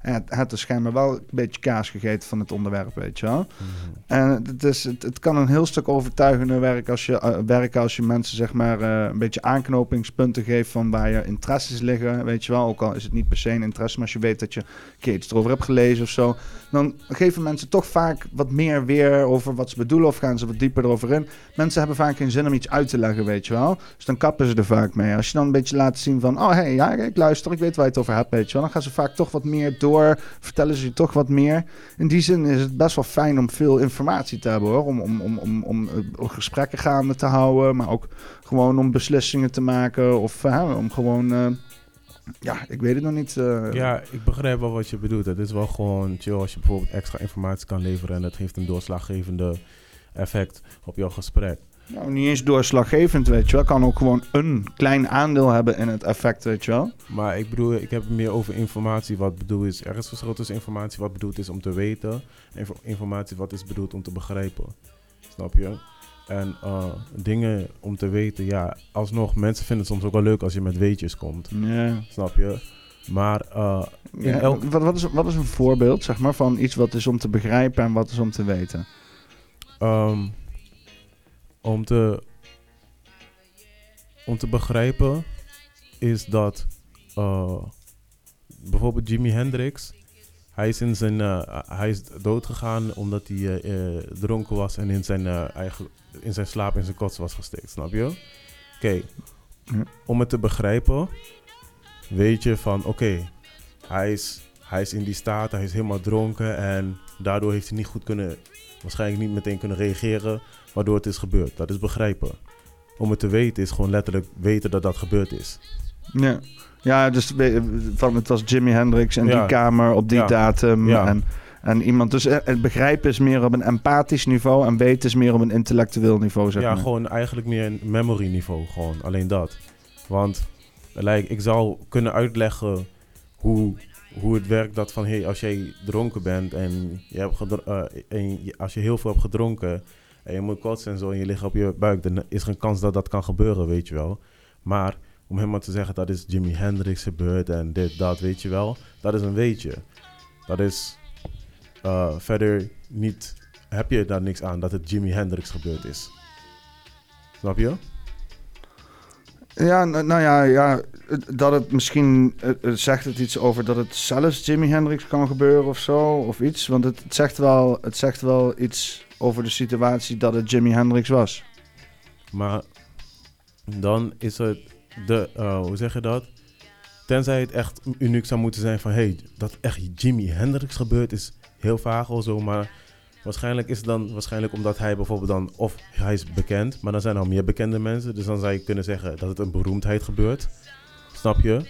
het, het is schijnbaar wel een beetje kaas gegeten van het onderwerp, weet je wel. En het, is, het, het kan een heel stuk overtuigender werken als je, eh, werken als je mensen zeg maar eh, een beetje aanknopingspunten geeft van waar je interesses liggen, weet je wel. Ook al is het niet per se een interesse, maar als je weet dat je een keer iets erover hebt gelezen of zo. Dan geven mensen toch vaak wat meer weer over wat ze bedoelen of gaan ze wat dieper erover in. Mensen hebben vaak geen zin om iets uit te leggen, weet je wel. Dus dan kappen ze er vaak mee. Als je dan een beetje laat zien van, oh hey, ja, ik luister, ik weet waar je het over hebt, weet je wel. Dan gaan ze vaak toch wat meer door, vertellen ze je toch wat meer. In die zin is het best wel fijn om veel informatie te hebben hoor. Om, om, om, om, om eh, gesprekken gaande te houden, maar ook gewoon om beslissingen te maken. Of eh, om gewoon, eh, ja, ik weet het nog niet. Ja, ik begrijp wel wat je bedoelt. Het is wel gewoon chill als je bijvoorbeeld extra informatie kan leveren en dat heeft een doorslaggevende effect op jouw gesprek. Nou, niet eens doorslaggevend, weet je wel. Kan ook gewoon een klein aandeel hebben in het effect, weet je wel. Maar ik bedoel, ik heb meer over informatie wat bedoeld is. Er is verschil tussen informatie wat bedoeld is om te weten en info- informatie wat is bedoeld om te begrijpen. Snap je? En eh, dingen om te weten, ja, alsnog, mensen vinden het soms ook wel leuk als je met weetjes komt. Ja. Snap je? Maar eh, Ja, elk, wat, wat, is, wat is een voorbeeld, zeg maar, van iets wat is om te begrijpen en wat is om te weten? Ehm, om, te, om te begrijpen is dat eh, bijvoorbeeld Jimi Hendrix, hij is, in zijn, eh, hij is doodgegaan omdat hij eh, dronken was en in zijn, eigen, in zijn slaap in zijn kots was gestikt, snap je? Oké, om het te begrijpen, weet je van oké, hij, is, hij is in die staat, hij is helemaal dronken en daardoor heeft hij niet goed kunnen waarschijnlijk niet meteen kunnen reageren, waardoor het is gebeurd. Dat is begrijpen. om het te weten is gewoon letterlijk weten dat dat gebeurd is. Ja, ja dus van, het was Jimi Hendrix en Ja. die kamer op die Ja. datum. Ja. En, en iemand. Dus eh, het begrijpen is meer op een empathisch niveau en weten is meer op een intellectueel niveau, zeg ja, maar. gewoon eigenlijk meer een memory niveau, gewoon alleen dat. Want like, ik zou kunnen uitleggen hoe, hoe het werkt dat van hey, als jij dronken bent en, je hebt eh, en je- als je heel veel hebt gedronken en je moet kotsen en zo en je ligt op je buik, dan is er een kans dat dat kan gebeuren, weet je wel. Maar om helemaal te zeggen dat is Jimi Hendrix gebeurd en dit, dat, weet je wel, dat is een weetje. Dat is eh, verder niet, heb je daar niks aan dat het Jimi Hendrix gebeurd is. Snap je? Ja, nou, ja, ja, dat het misschien zegt het iets over dat het zelfs Jimi Hendrix kan gebeuren of zo, of iets. Want het, zegt wel, het zegt wel iets over de situatie dat het Jimi Hendrix was. Maar dan is het de, eh, hoe zeg je dat? Tenzij het echt uniek zou moeten zijn van, hey, dat echt Jimi Hendrix gebeurt is heel vaag of zo, maar waarschijnlijk is het dan waarschijnlijk omdat hij bijvoorbeeld dan, of hij is bekend, maar dan zijn er al meer bekende mensen, dus dan zou je kunnen zeggen dat het een beroemdheid gebeurt. Snap je?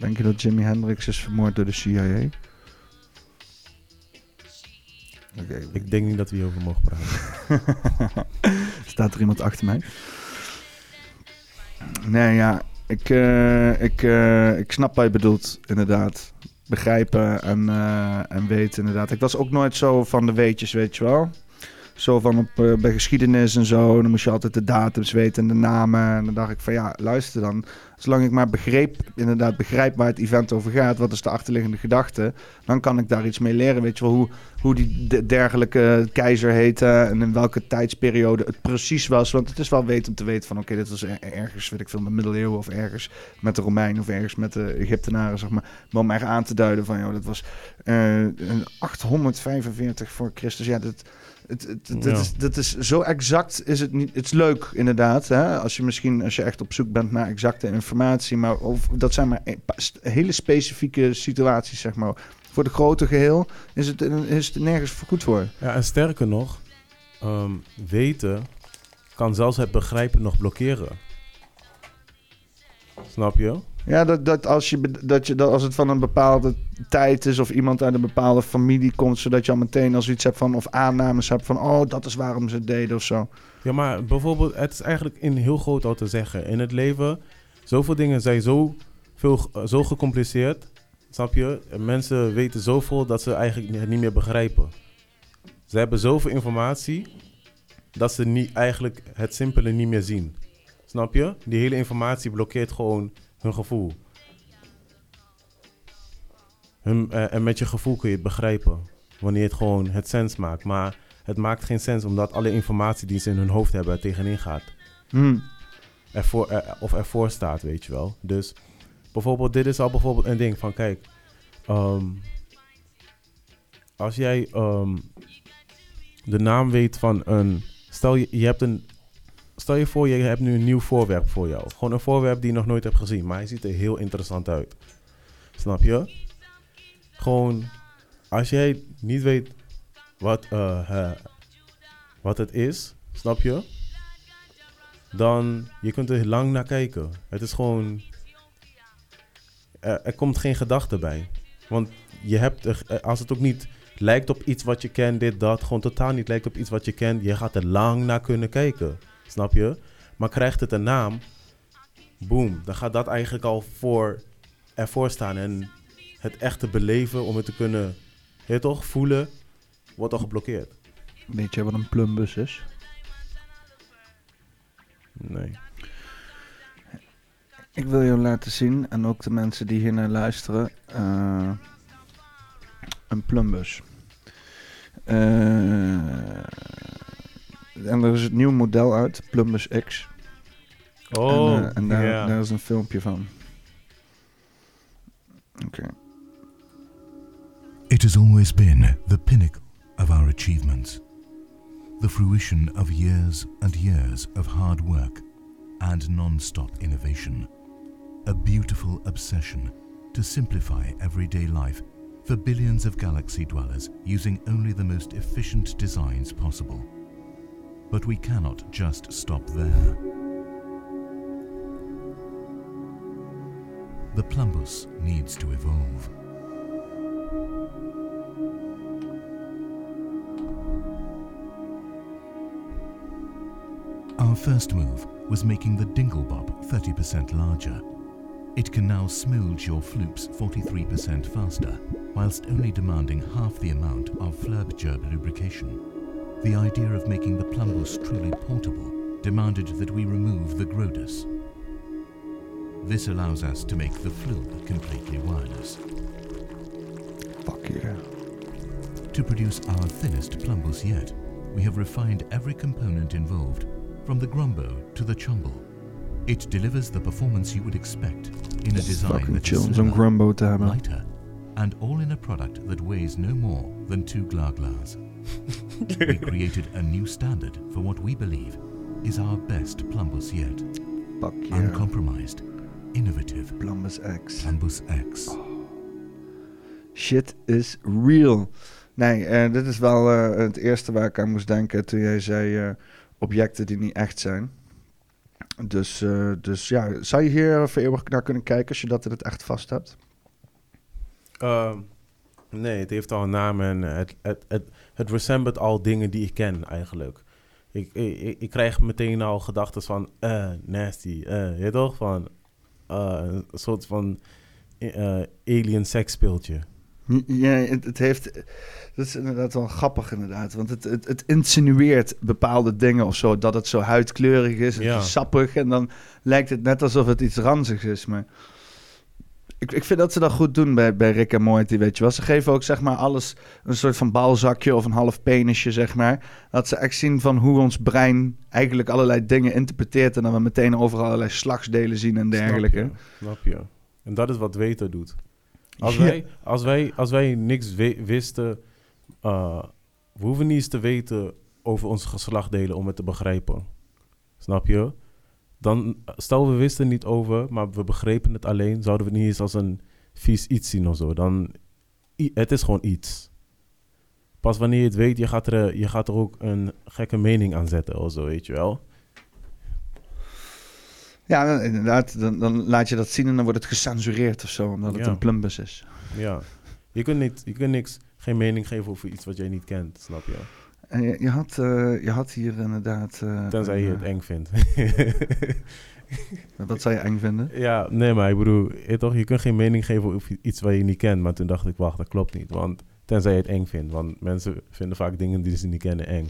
Denk je dat Jimi Hendrix is vermoord door de CIA? Ik denk niet dat we hierover mogen praten. Staat er iemand achter mij? Nee, ja. Ik, eh, ik, eh, ik snap wat je bedoelt, inderdaad. Begrijpen en, eh, en weten, inderdaad. Ik was ook nooit zo van de weetjes, weet je wel. Zo van op, eh, bij geschiedenis en zo. Dan moest je altijd de datums weten en de namen. En dan dacht ik van ja, luister dan. Zolang ik maar begreep, inderdaad begrijp waar het event over gaat. Wat is de achterliggende gedachte. Dan kan ik daar iets mee leren. Weet je wel, hoe, hoe die de- dergelijke keizer heette. En in welke tijdsperiode het precies was. Want het is wel weten om te weten van oké, dit was er- ergens, weet ik veel, met middeleeuwen. Of ergens met de Romeinen of ergens met de Egyptenaren, zeg maar. Maar om echt aan te duiden van joh, dat was eh, een 845 voor Christus. Ja, dat... Het, het, het- Ja. dat, is, dat is zo exact is het niet. Het is leuk inderdaad. Hè? Als je misschien als je echt op zoek bent naar exacte informatie. Maar of, dat zijn maar st- hele specifieke situaties, zeg maar. Voor de grote geheel is het, is het nergens voor goed voor. Ja, en sterker nog, ehm, weten kan zelfs het begrijpen nog blokkeren. Snap je? Ja, dat, dat, als je, dat je dat als het van een bepaalde tijd is of iemand uit een bepaalde familie komt, zodat je al meteen als iets hebt van of aannames hebt van oh, dat is waarom ze het deden of zo. Ja, maar bijvoorbeeld, het is eigenlijk in heel groot al te zeggen. In het leven, zoveel dingen zijn zo, veel, eh, zo gecompliceerd. Snap je? En mensen weten zoveel dat ze eigenlijk het niet meer begrijpen. Ze hebben zoveel informatie dat ze niet, eigenlijk het simpele niet meer zien. Snap je? Die hele informatie blokkeert gewoon hun gevoel. Hun, eh, en met je gevoel kun je het begrijpen. Wanneer het gewoon het sens maakt. Maar het maakt geen sens omdat alle informatie die ze in hun hoofd hebben er tegenin gaat. Hm. Ervoor, er, of ervoor staat, weet je wel. Dus bijvoorbeeld, dit is al bijvoorbeeld een ding van, kijk, ehm, als jij ehm, de naam weet van een, stel je, je hebt een, stel je voor, je hebt nu een nieuw voorwerp voor jou. Gewoon een voorwerp die je nog nooit hebt gezien, maar hij ziet er heel interessant uit. Snap je? Gewoon, als jij niet weet wat, eh, wat het is, snap je? Dan, je kunt er lang naar kijken. Het is gewoon, er, er komt geen gedachte bij. Want je hebt, eh, als het ook niet lijkt op iets wat je kent, dit, dat, gewoon totaal niet lijkt op iets wat je kent, je gaat er lang naar kunnen kijken. Snap je? Maar krijgt het een naam, boom, dan gaat dat eigenlijk al voor ervoor staan. En het echte beleven om het te kunnen, je toch, voelen, wordt al geblokkeerd. Weet je wat een plumbus is? Nee. Ik wil je laten zien, en ook de mensen die hier naar luisteren, eh, een plumbus. Eh, en er is het nieuw model uit, Plumbus X. Oh, en eh, en daar, ja. daar is een filmpje van. Oké. It has always been the pinnacle of our achievements, the fruition of years and years of hard work and non stop innovation, a beautiful obsession to simplify everyday life for billions of galaxy dwellers using only the most efficient designs possible. But we cannot just stop there. The plumbus needs to evolve. Our first move was making the Dinglebop 30% larger. It can now smooge your floops 43% faster, whilst only demanding half the amount of Flurb lubrication. The idea of making the Plumbus truly portable demanded that we remove the Grodus. This allows us to make the Flube completely wireless. Fuck yeah. To produce our thinnest plumbus yet, we have refined every component involved, from the grumbo to the chumble. It delivers the performance you would expect in a design Fucking that is chill slimmer, Grumbo lighter, and all in a product that weighs no more than two glaglas. we created a new standard for what we believe is our best plumbus yet. Fuck yeah. Uncompromised, innovative Plumbus X. Plumbus X. Shit is real. Nee, eh, dit is wel eh, het eerste waar ik aan moest denken toen jij zei eh, objecten die niet echt zijn. Dus, eh, dus ja, zou je hier voor eeuwig naar kunnen kijken als je dat in het echt vast hebt? Ehm, nee, het heeft al een naam en het, het, het, het resembelt al dingen die ik ken eigenlijk. Ik, ik, ik- krijg meteen al gedachten van, eh, nasty, eh, je toch? Van, eh, een soort van eh, alien seksspeeltje. Ja, het, het heeft. Dat is inderdaad wel grappig, inderdaad. Want het, het, het insinueert bepaalde dingen of zo. Dat het zo huidkleurig is en Ja. sappig. En dan lijkt het net alsof het iets ranzigs is. Maar ik, ik vind dat ze dat goed doen bij, bij Rick en Morty, weet je wel. Ze geven ook, zeg maar, alles een soort van balzakje of een half penisje, zeg maar. Dat ze echt zien van hoe ons brein eigenlijk allerlei dingen interpreteert. En dan we meteen over allerlei slagsdelen zien en dergelijke. Snap je? Snap je? En dat is wat weten doet. Als, Ja. wij, als, wij, als wij niks wisten, eh, we hoeven niet eens te weten over onze geslachtdelen om het te begrijpen. Snap je? Dan, stel we wisten niet over, maar we begrepen het alleen, zouden we het niet eens als een vies iets zien of zo. Dan, het is gewoon iets. Pas wanneer je het weet, je gaat er, je gaat er ook een gekke mening aan zetten of zo, weet je wel? Ja, inderdaad. Dan, dan laat je dat zien en dan wordt het gecensureerd of zo. Omdat het Ja. een plumbus is. Ja. Je kunt, niet, je kunt niks, geen mening geven over iets wat jij niet kent, snap je? En je, je, had, eh, je had hier inderdaad... eh, Tenzij je het eng vindt. eh, Wat zou je eng vinden? ja, nee, maar ik bedoel, je, toch, je kunt geen mening geven over iets wat je niet kent. Maar toen dacht ik, wacht, dat klopt niet. Want tenzij je het eng vindt. Want mensen vinden vaak dingen die ze niet kennen eng.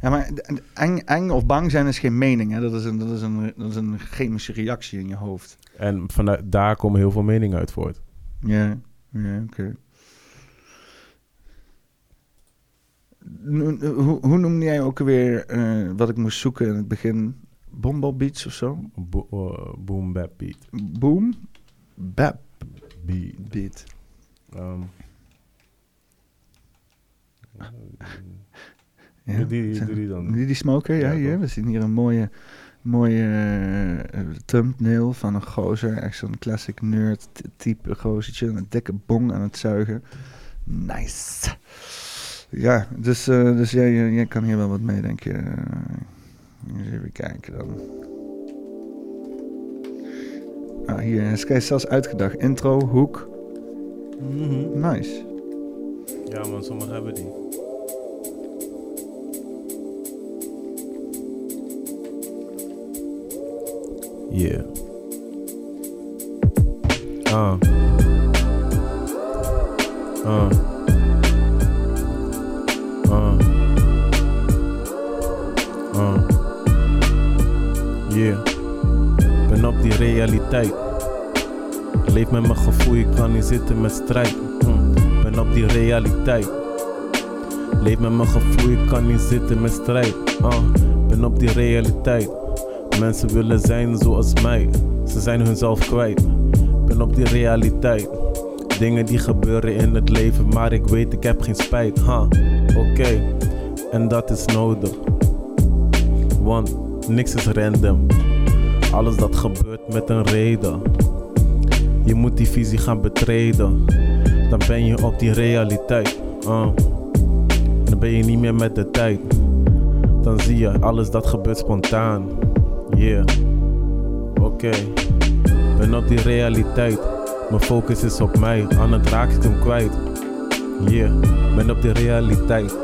Ja, maar eng, eng of bang zijn is geen mening. Hè? Dat, is een, dat, is een, dat is een chemische reactie in je hoofd. En vanuit daar komen heel veel meningen uit voort. Ja, ja oké. Hoe, hoe noemde jij ook alweer eh, wat ik moest zoeken in het begin? Bombal Beats of zo? Bo eh, boom, bap, beat. Boom? Bap beat. Beat. Ehm, Ja. Doe die, doe die dan. Die, die smoker, ja, Ja, hier. We zien hier een mooie, mooie eh, thumbnail van een gozer. Echt zo'n classic nerd type gozertje. Een dikke bong aan het zuigen. Nice. Ja, dus, eh, dus jij, jij jij kan hier wel wat mee, denk je. Eh, eens even kijken dan. Ah, hier is kijk, zelfs uitgedacht. Intro, hoek. Mhm. Nice. Ja, man, sommigen hebben die. Yeah. Ah. Ah. Yeah. Ben op die realiteit. Leef met mijn gevoel, ik kan niet zitten met strijd. Hm. Ben op die realiteit. Leef met mijn gevoel, ik kan niet zitten met strijd. Uh. Ben op die realiteit. Mensen willen zijn zoals mij. Ze zijn hunzelf kwijt. Ben op die realiteit. Dingen die gebeuren in het leven, maar ik weet ik heb geen spijt. Ha, oké. En dat is nodig. Want niks is random. Alles dat gebeurt met een reden. Je moet die visie gaan betreden. Dan ben je op die realiteit. Uh. Dan ben je niet meer met de tijd. dan zie je alles dat gebeurt spontaan. Yeah, oké. Ben op die realiteit, mijn focus is op mij, anders raak ik hem kwijt. Yeah, ben op die realiteit.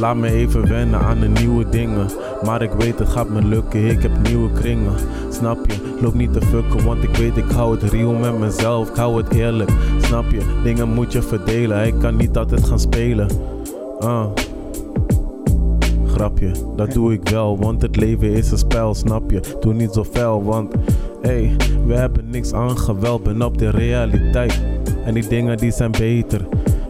Laat me even wennen aan de nieuwe dingen. Maar ik weet het gaat me lukken, ik heb nieuwe kringen. Snap je, loop niet te fucken, want ik weet ik hou het real met mezelf. Ik hou het eerlijk, snap je, dingen moet je verdelen. Ik kan niet altijd gaan spelen. Ah. Grapje, dat doe ik wel, want het leven is een spel, snap je? Doe niet zo fel, want hey, we hebben niks aan geweld, ben op de realiteit. En die dingen die zijn beter.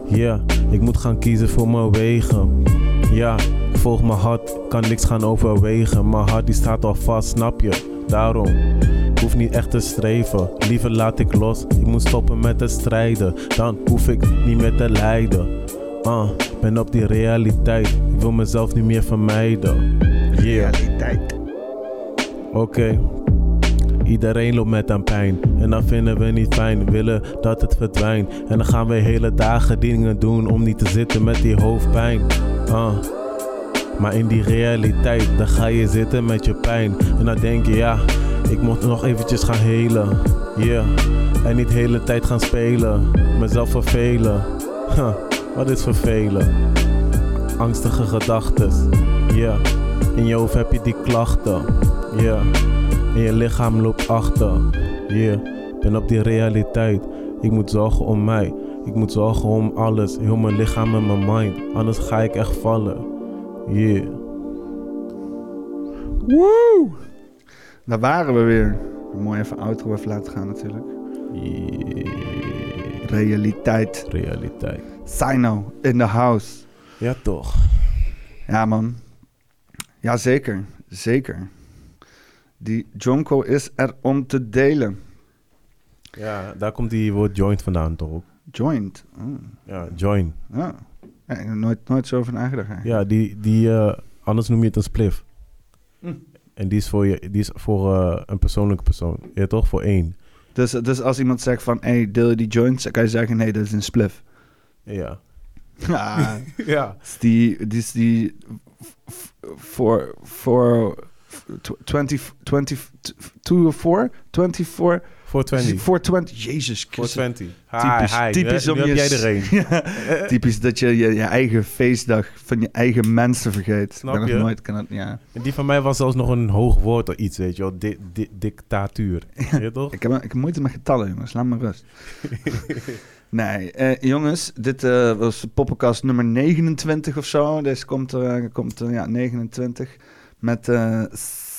Ja, ik moet gaan kiezen voor mijn wegen. Ja, ik volg mijn hart, kan niks gaan overwegen. Mijn hart die staat al vast, snap je? Daarom, ik hoef niet echt te streven. Liever laat ik los, ik moet stoppen met te strijden. Dan hoef ik niet meer te lijden. Ah, ben op die realiteit, ik wil mezelf niet meer vermijden. Yeah. Realiteit. Oké. Iedereen loopt met een pijn en dat vinden we niet fijn, willen dat het verdwijnt. En dan gaan we hele dagen dingen doen om niet te zitten met die hoofdpijn. Ah. Maar in die realiteit, dan ga je zitten met je pijn. En dan denk je, ja, ik moet nog eventjes gaan helen. Yeah. En niet de hele tijd gaan spelen, mezelf vervelen. Huh. Wat is vervelen? Angstige gedachtes. Ja, in je hoofd heb je die klachten. Ja, en je lichaam loopt achter. Ja, ben op die realiteit. Ik moet zorgen om mij. Ik moet zorgen om alles. Heel mijn lichaam en mijn mind. Anders ga ik echt vallen. Yeah. Woe! Daar waren we weer. Mooi even outro even laten gaan natuurlijk. yeah. Realiteit. Realiteit. Sino in the house. Ja, toch. Ja, man. Ja, zeker. Zeker. Die Jonko is er om te delen. Ja, daar komt die woord joint vandaan, toch? ook? Joint. Oh, Ja, join. ja. Ja, ik heb nooit, nooit zo over nagedacht. eigenlijk. Ja, die, die eh, anders noem je het een spliff. Hm. En die is voor, je, die is voor eh, een persoonlijke persoon. Ja, toch? Voor één. Dus, dus als iemand zegt van, hey, deel je die joints? Dan kan je zeggen, nee, dat is een spliff. Ja. Ah, Ja. is die, die is die voor, voor tw- 20, 20, 2 of 4? 24, Voor 20. 420, jezus Voor Christus. 20. Hi, Typisch, hi. typisch om je... heb jij er een. Ja, typisch dat je, je je eigen feestdag van je eigen mensen vergeet. Snap ik ben nog je? nooit kan het, ja. En die van mij was zelfs nog een hoog woord of iets, weet je wel. Di di dictatuur. Ja, toch? Ik heb, ik heb moeite met getallen, jongens. Laat me rust. nee, eh, jongens, dit eh, was poppenkast nummer 29 of zo. Deze komt, er komt er, ja, 29. Met eh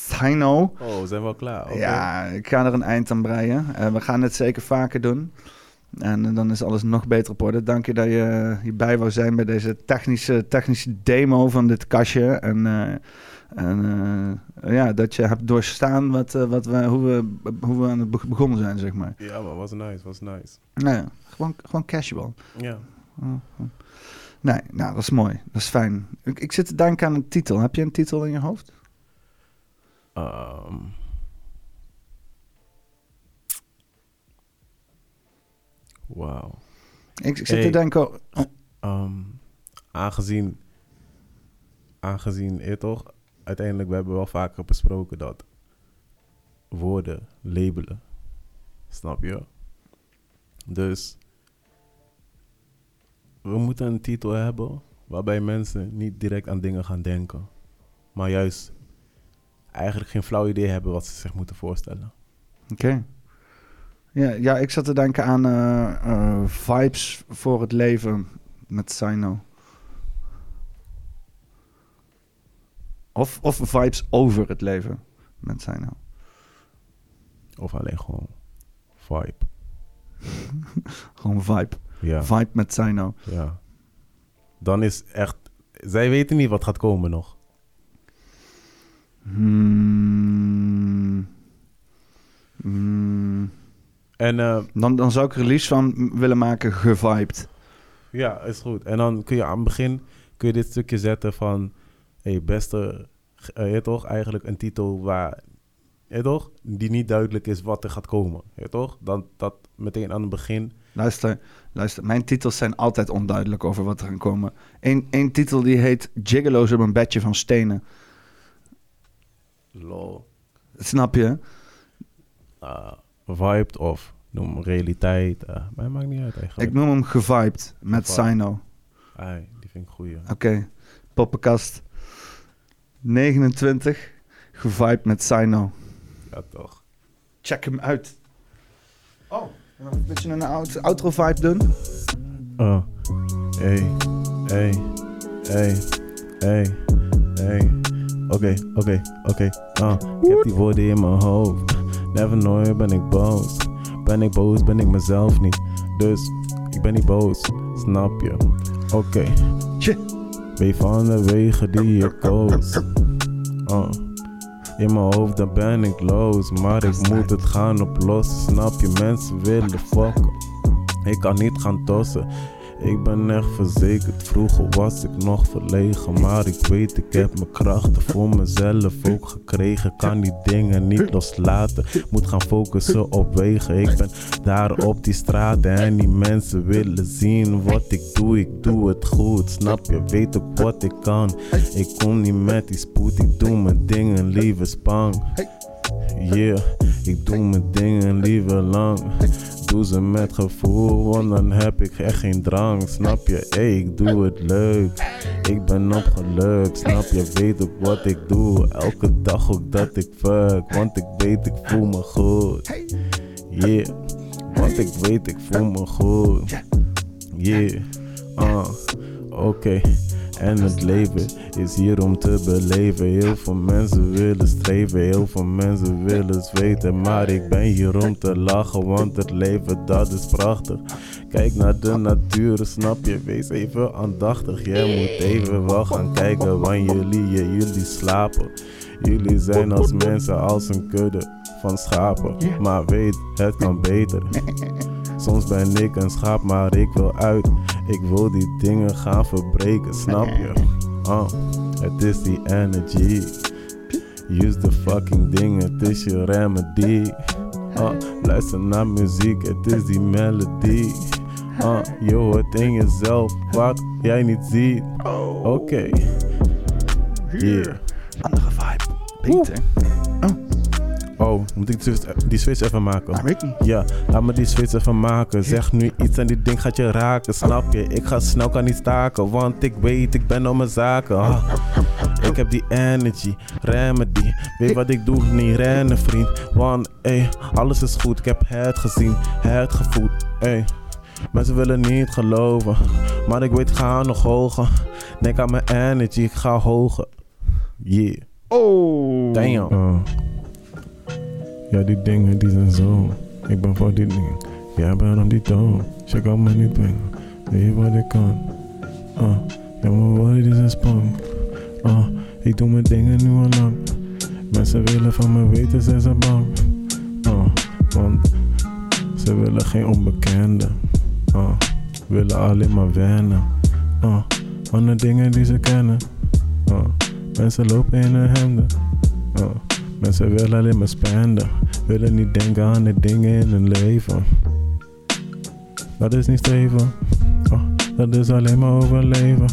Sino. Oh, we zijn wel klaar. Ja, ik ga er een eind aan breien. Eh, we gaan het zeker vaker doen. En dan is alles nog beter op orde. Dank je dat je hierbij wou zijn bij deze technische, technische demo van dit kastje. En, eh, en eh, ja, dat je hebt doorstaan wat, wat we, hoe, we, hoe we aan het be- begonnen zijn, zeg maar. Ja, maar was nice, was nice. Nou ja, gewoon, gewoon casual. Ja. Oh, oh. Nee, nou, dat is mooi. Dat is fijn. Ik, ik zit te denken aan een titel. Heb je een titel in je hoofd? Ehm. Wauw. Ik, ik zit Hey. te denken... oh, Ehm, aangezien, aangezien, je toch, uiteindelijk, we hebben wel vaker besproken dat woorden labelen. Snap je? Dus we moeten een titel hebben waarbij mensen niet direct aan dingen gaan denken, maar juist eigenlijk geen flauw idee hebben wat ze zich moeten voorstellen. Oké. Ja, ja, ik zat te denken aan eh, vibes voor het leven met Sino. Of, of vibes over het leven met Sino. Of alleen gewoon vibe. Gewoon vibe. Ja, Vibe met Sino. ja. Dan is echt, zij weten niet wat gaat komen nog. Hmm. Hmm. En eh, Dan, dan zou ik er liefst van willen maken gevibed. ja, is goed. En dan kun je aan het begin kun je dit stukje zetten van, hey, beste, eh, je toch, eigenlijk een titel waar, je toch, die niet duidelijk is wat er gaat komen. Je toch, dan dat meteen aan het begin Luister, luister. Mijn titels zijn altijd onduidelijk over wat er gaan komen. Eén één titel die heet Gigolo's op een bedje van stenen. Lol. Snap je? Uh, vibed of noem realiteit. eh mij maakt niet uit eigenlijk. Ik noem hem gevibed met. Sino. Ai, die vind ik goeie. Oké, poppenkast 29, gevibed met Sino. Ja, toch. Check hem uit. Oh, een beetje een out- outro vibe doen. Oh, hey, hey, hey, hey, hey. Oké, oké, oké. Ah, ik heb die woorden in mijn hoofd. Never nooit ben ik boos. Ben ik boos, ben ik mezelf niet. Dus ik ben niet boos, snap je? Oké, ben je van de wegen die je koos? Ah. In mijn hoofd dan ben ik los, maar ik moet het gaan oplossen. Snap je? Mensen willen fokken. Ik kan niet gaan tossen. Ik ben echt verzekerd. Vroeger was ik nog verlegen. Maar ik weet, ik heb mijn krachten voor mezelf ook gekregen. Kan die dingen niet loslaten. Moet gaan focussen op wegen. Ik ben daar op die straten. En die mensen willen zien wat ik doe. Ik doe het goed. Snap je? Weet ook wat ik kan. Ik kom niet met die spoed. Ik doe mijn dingen liever spang. Yeah, ik doe mijn dingen liever lang. Doe ze met gevoel, want dan heb ik echt geen drang. Snap je? Ik doe het leuk. Ik ben opgelukt. Snap je? Weet ook wat ik doe. Elke dag ook dat ik fuck. Want ik weet, ik voel me goed. Yeah, want ik weet, ik voel me goed. Yeah, ah, oké. En het leven is hier om te beleven. Heel veel mensen willen streven, heel veel mensen willen zweten. Maar ik ben hier om te lachen, want het leven dat is prachtig. Kijk naar de natuur, snap je? Wees even aandachtig. Jij moet even wel gaan kijken, want jullie, jullie slapen. Jullie zijn als mensen als een kudde van schapen. Maar weet, het kan beter. Soms ben ik een schaap, maar ik wil uit. Ik wil die dingen gaan verbreken, snap je? Oh, het is die energy. Use the fucking ding, het is je remedy. Oh, luister naar muziek, het is die melodie. Oh, je hoort in jezelf wat jij niet ziet. Oké. Yeah. Andere vibe. Beter. Oh, moet ik die switch- die switch even maken? Weet ik niet. Ja, laat me die switch even maken. Zeg nu iets en die ding gaat je raken, snap je? Ik ga snel, kan niet staken, want ik weet, ik ben op mijn zaken. Ah. Ik heb die energy, remedy. Weet wat ik doe, niet rennen, vriend. Want, ey, alles is goed. Ik heb het gezien, het gevoeld, ey. Mensen willen niet geloven, maar ik weet, ik ga nog hoger. Denk aan mijn energy, ik ga hoger. Yeah. Oh. Damn. Oh. Ja, die dingen die zijn zo. Ik ben voor die dingen. Jij bent om die toon. Je kan me niet dwingen. Weet je wat ik kan? Oh. Ja, mijn woorden die zijn spang. Oh. Ik doe mijn dingen nu al lang. Mensen willen van me weten, zijn ze bang. Oh. Want ze willen geen onbekende. Oh. Willen alleen maar wennen. Oh. Van de dingen die ze kennen. Oh. Mensen lopen in hun hemden. Oh. Mensen willen alleen maar spenden. Willen niet denken aan de dingen in hun leven. Dat is niet streven. Oh, dat is alleen maar overleven.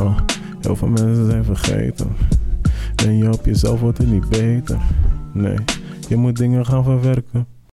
Oh, heel veel mensen zijn vergeten. Ben je op jezelf wordt het niet beter. Nee, je moet dingen gaan verwerken.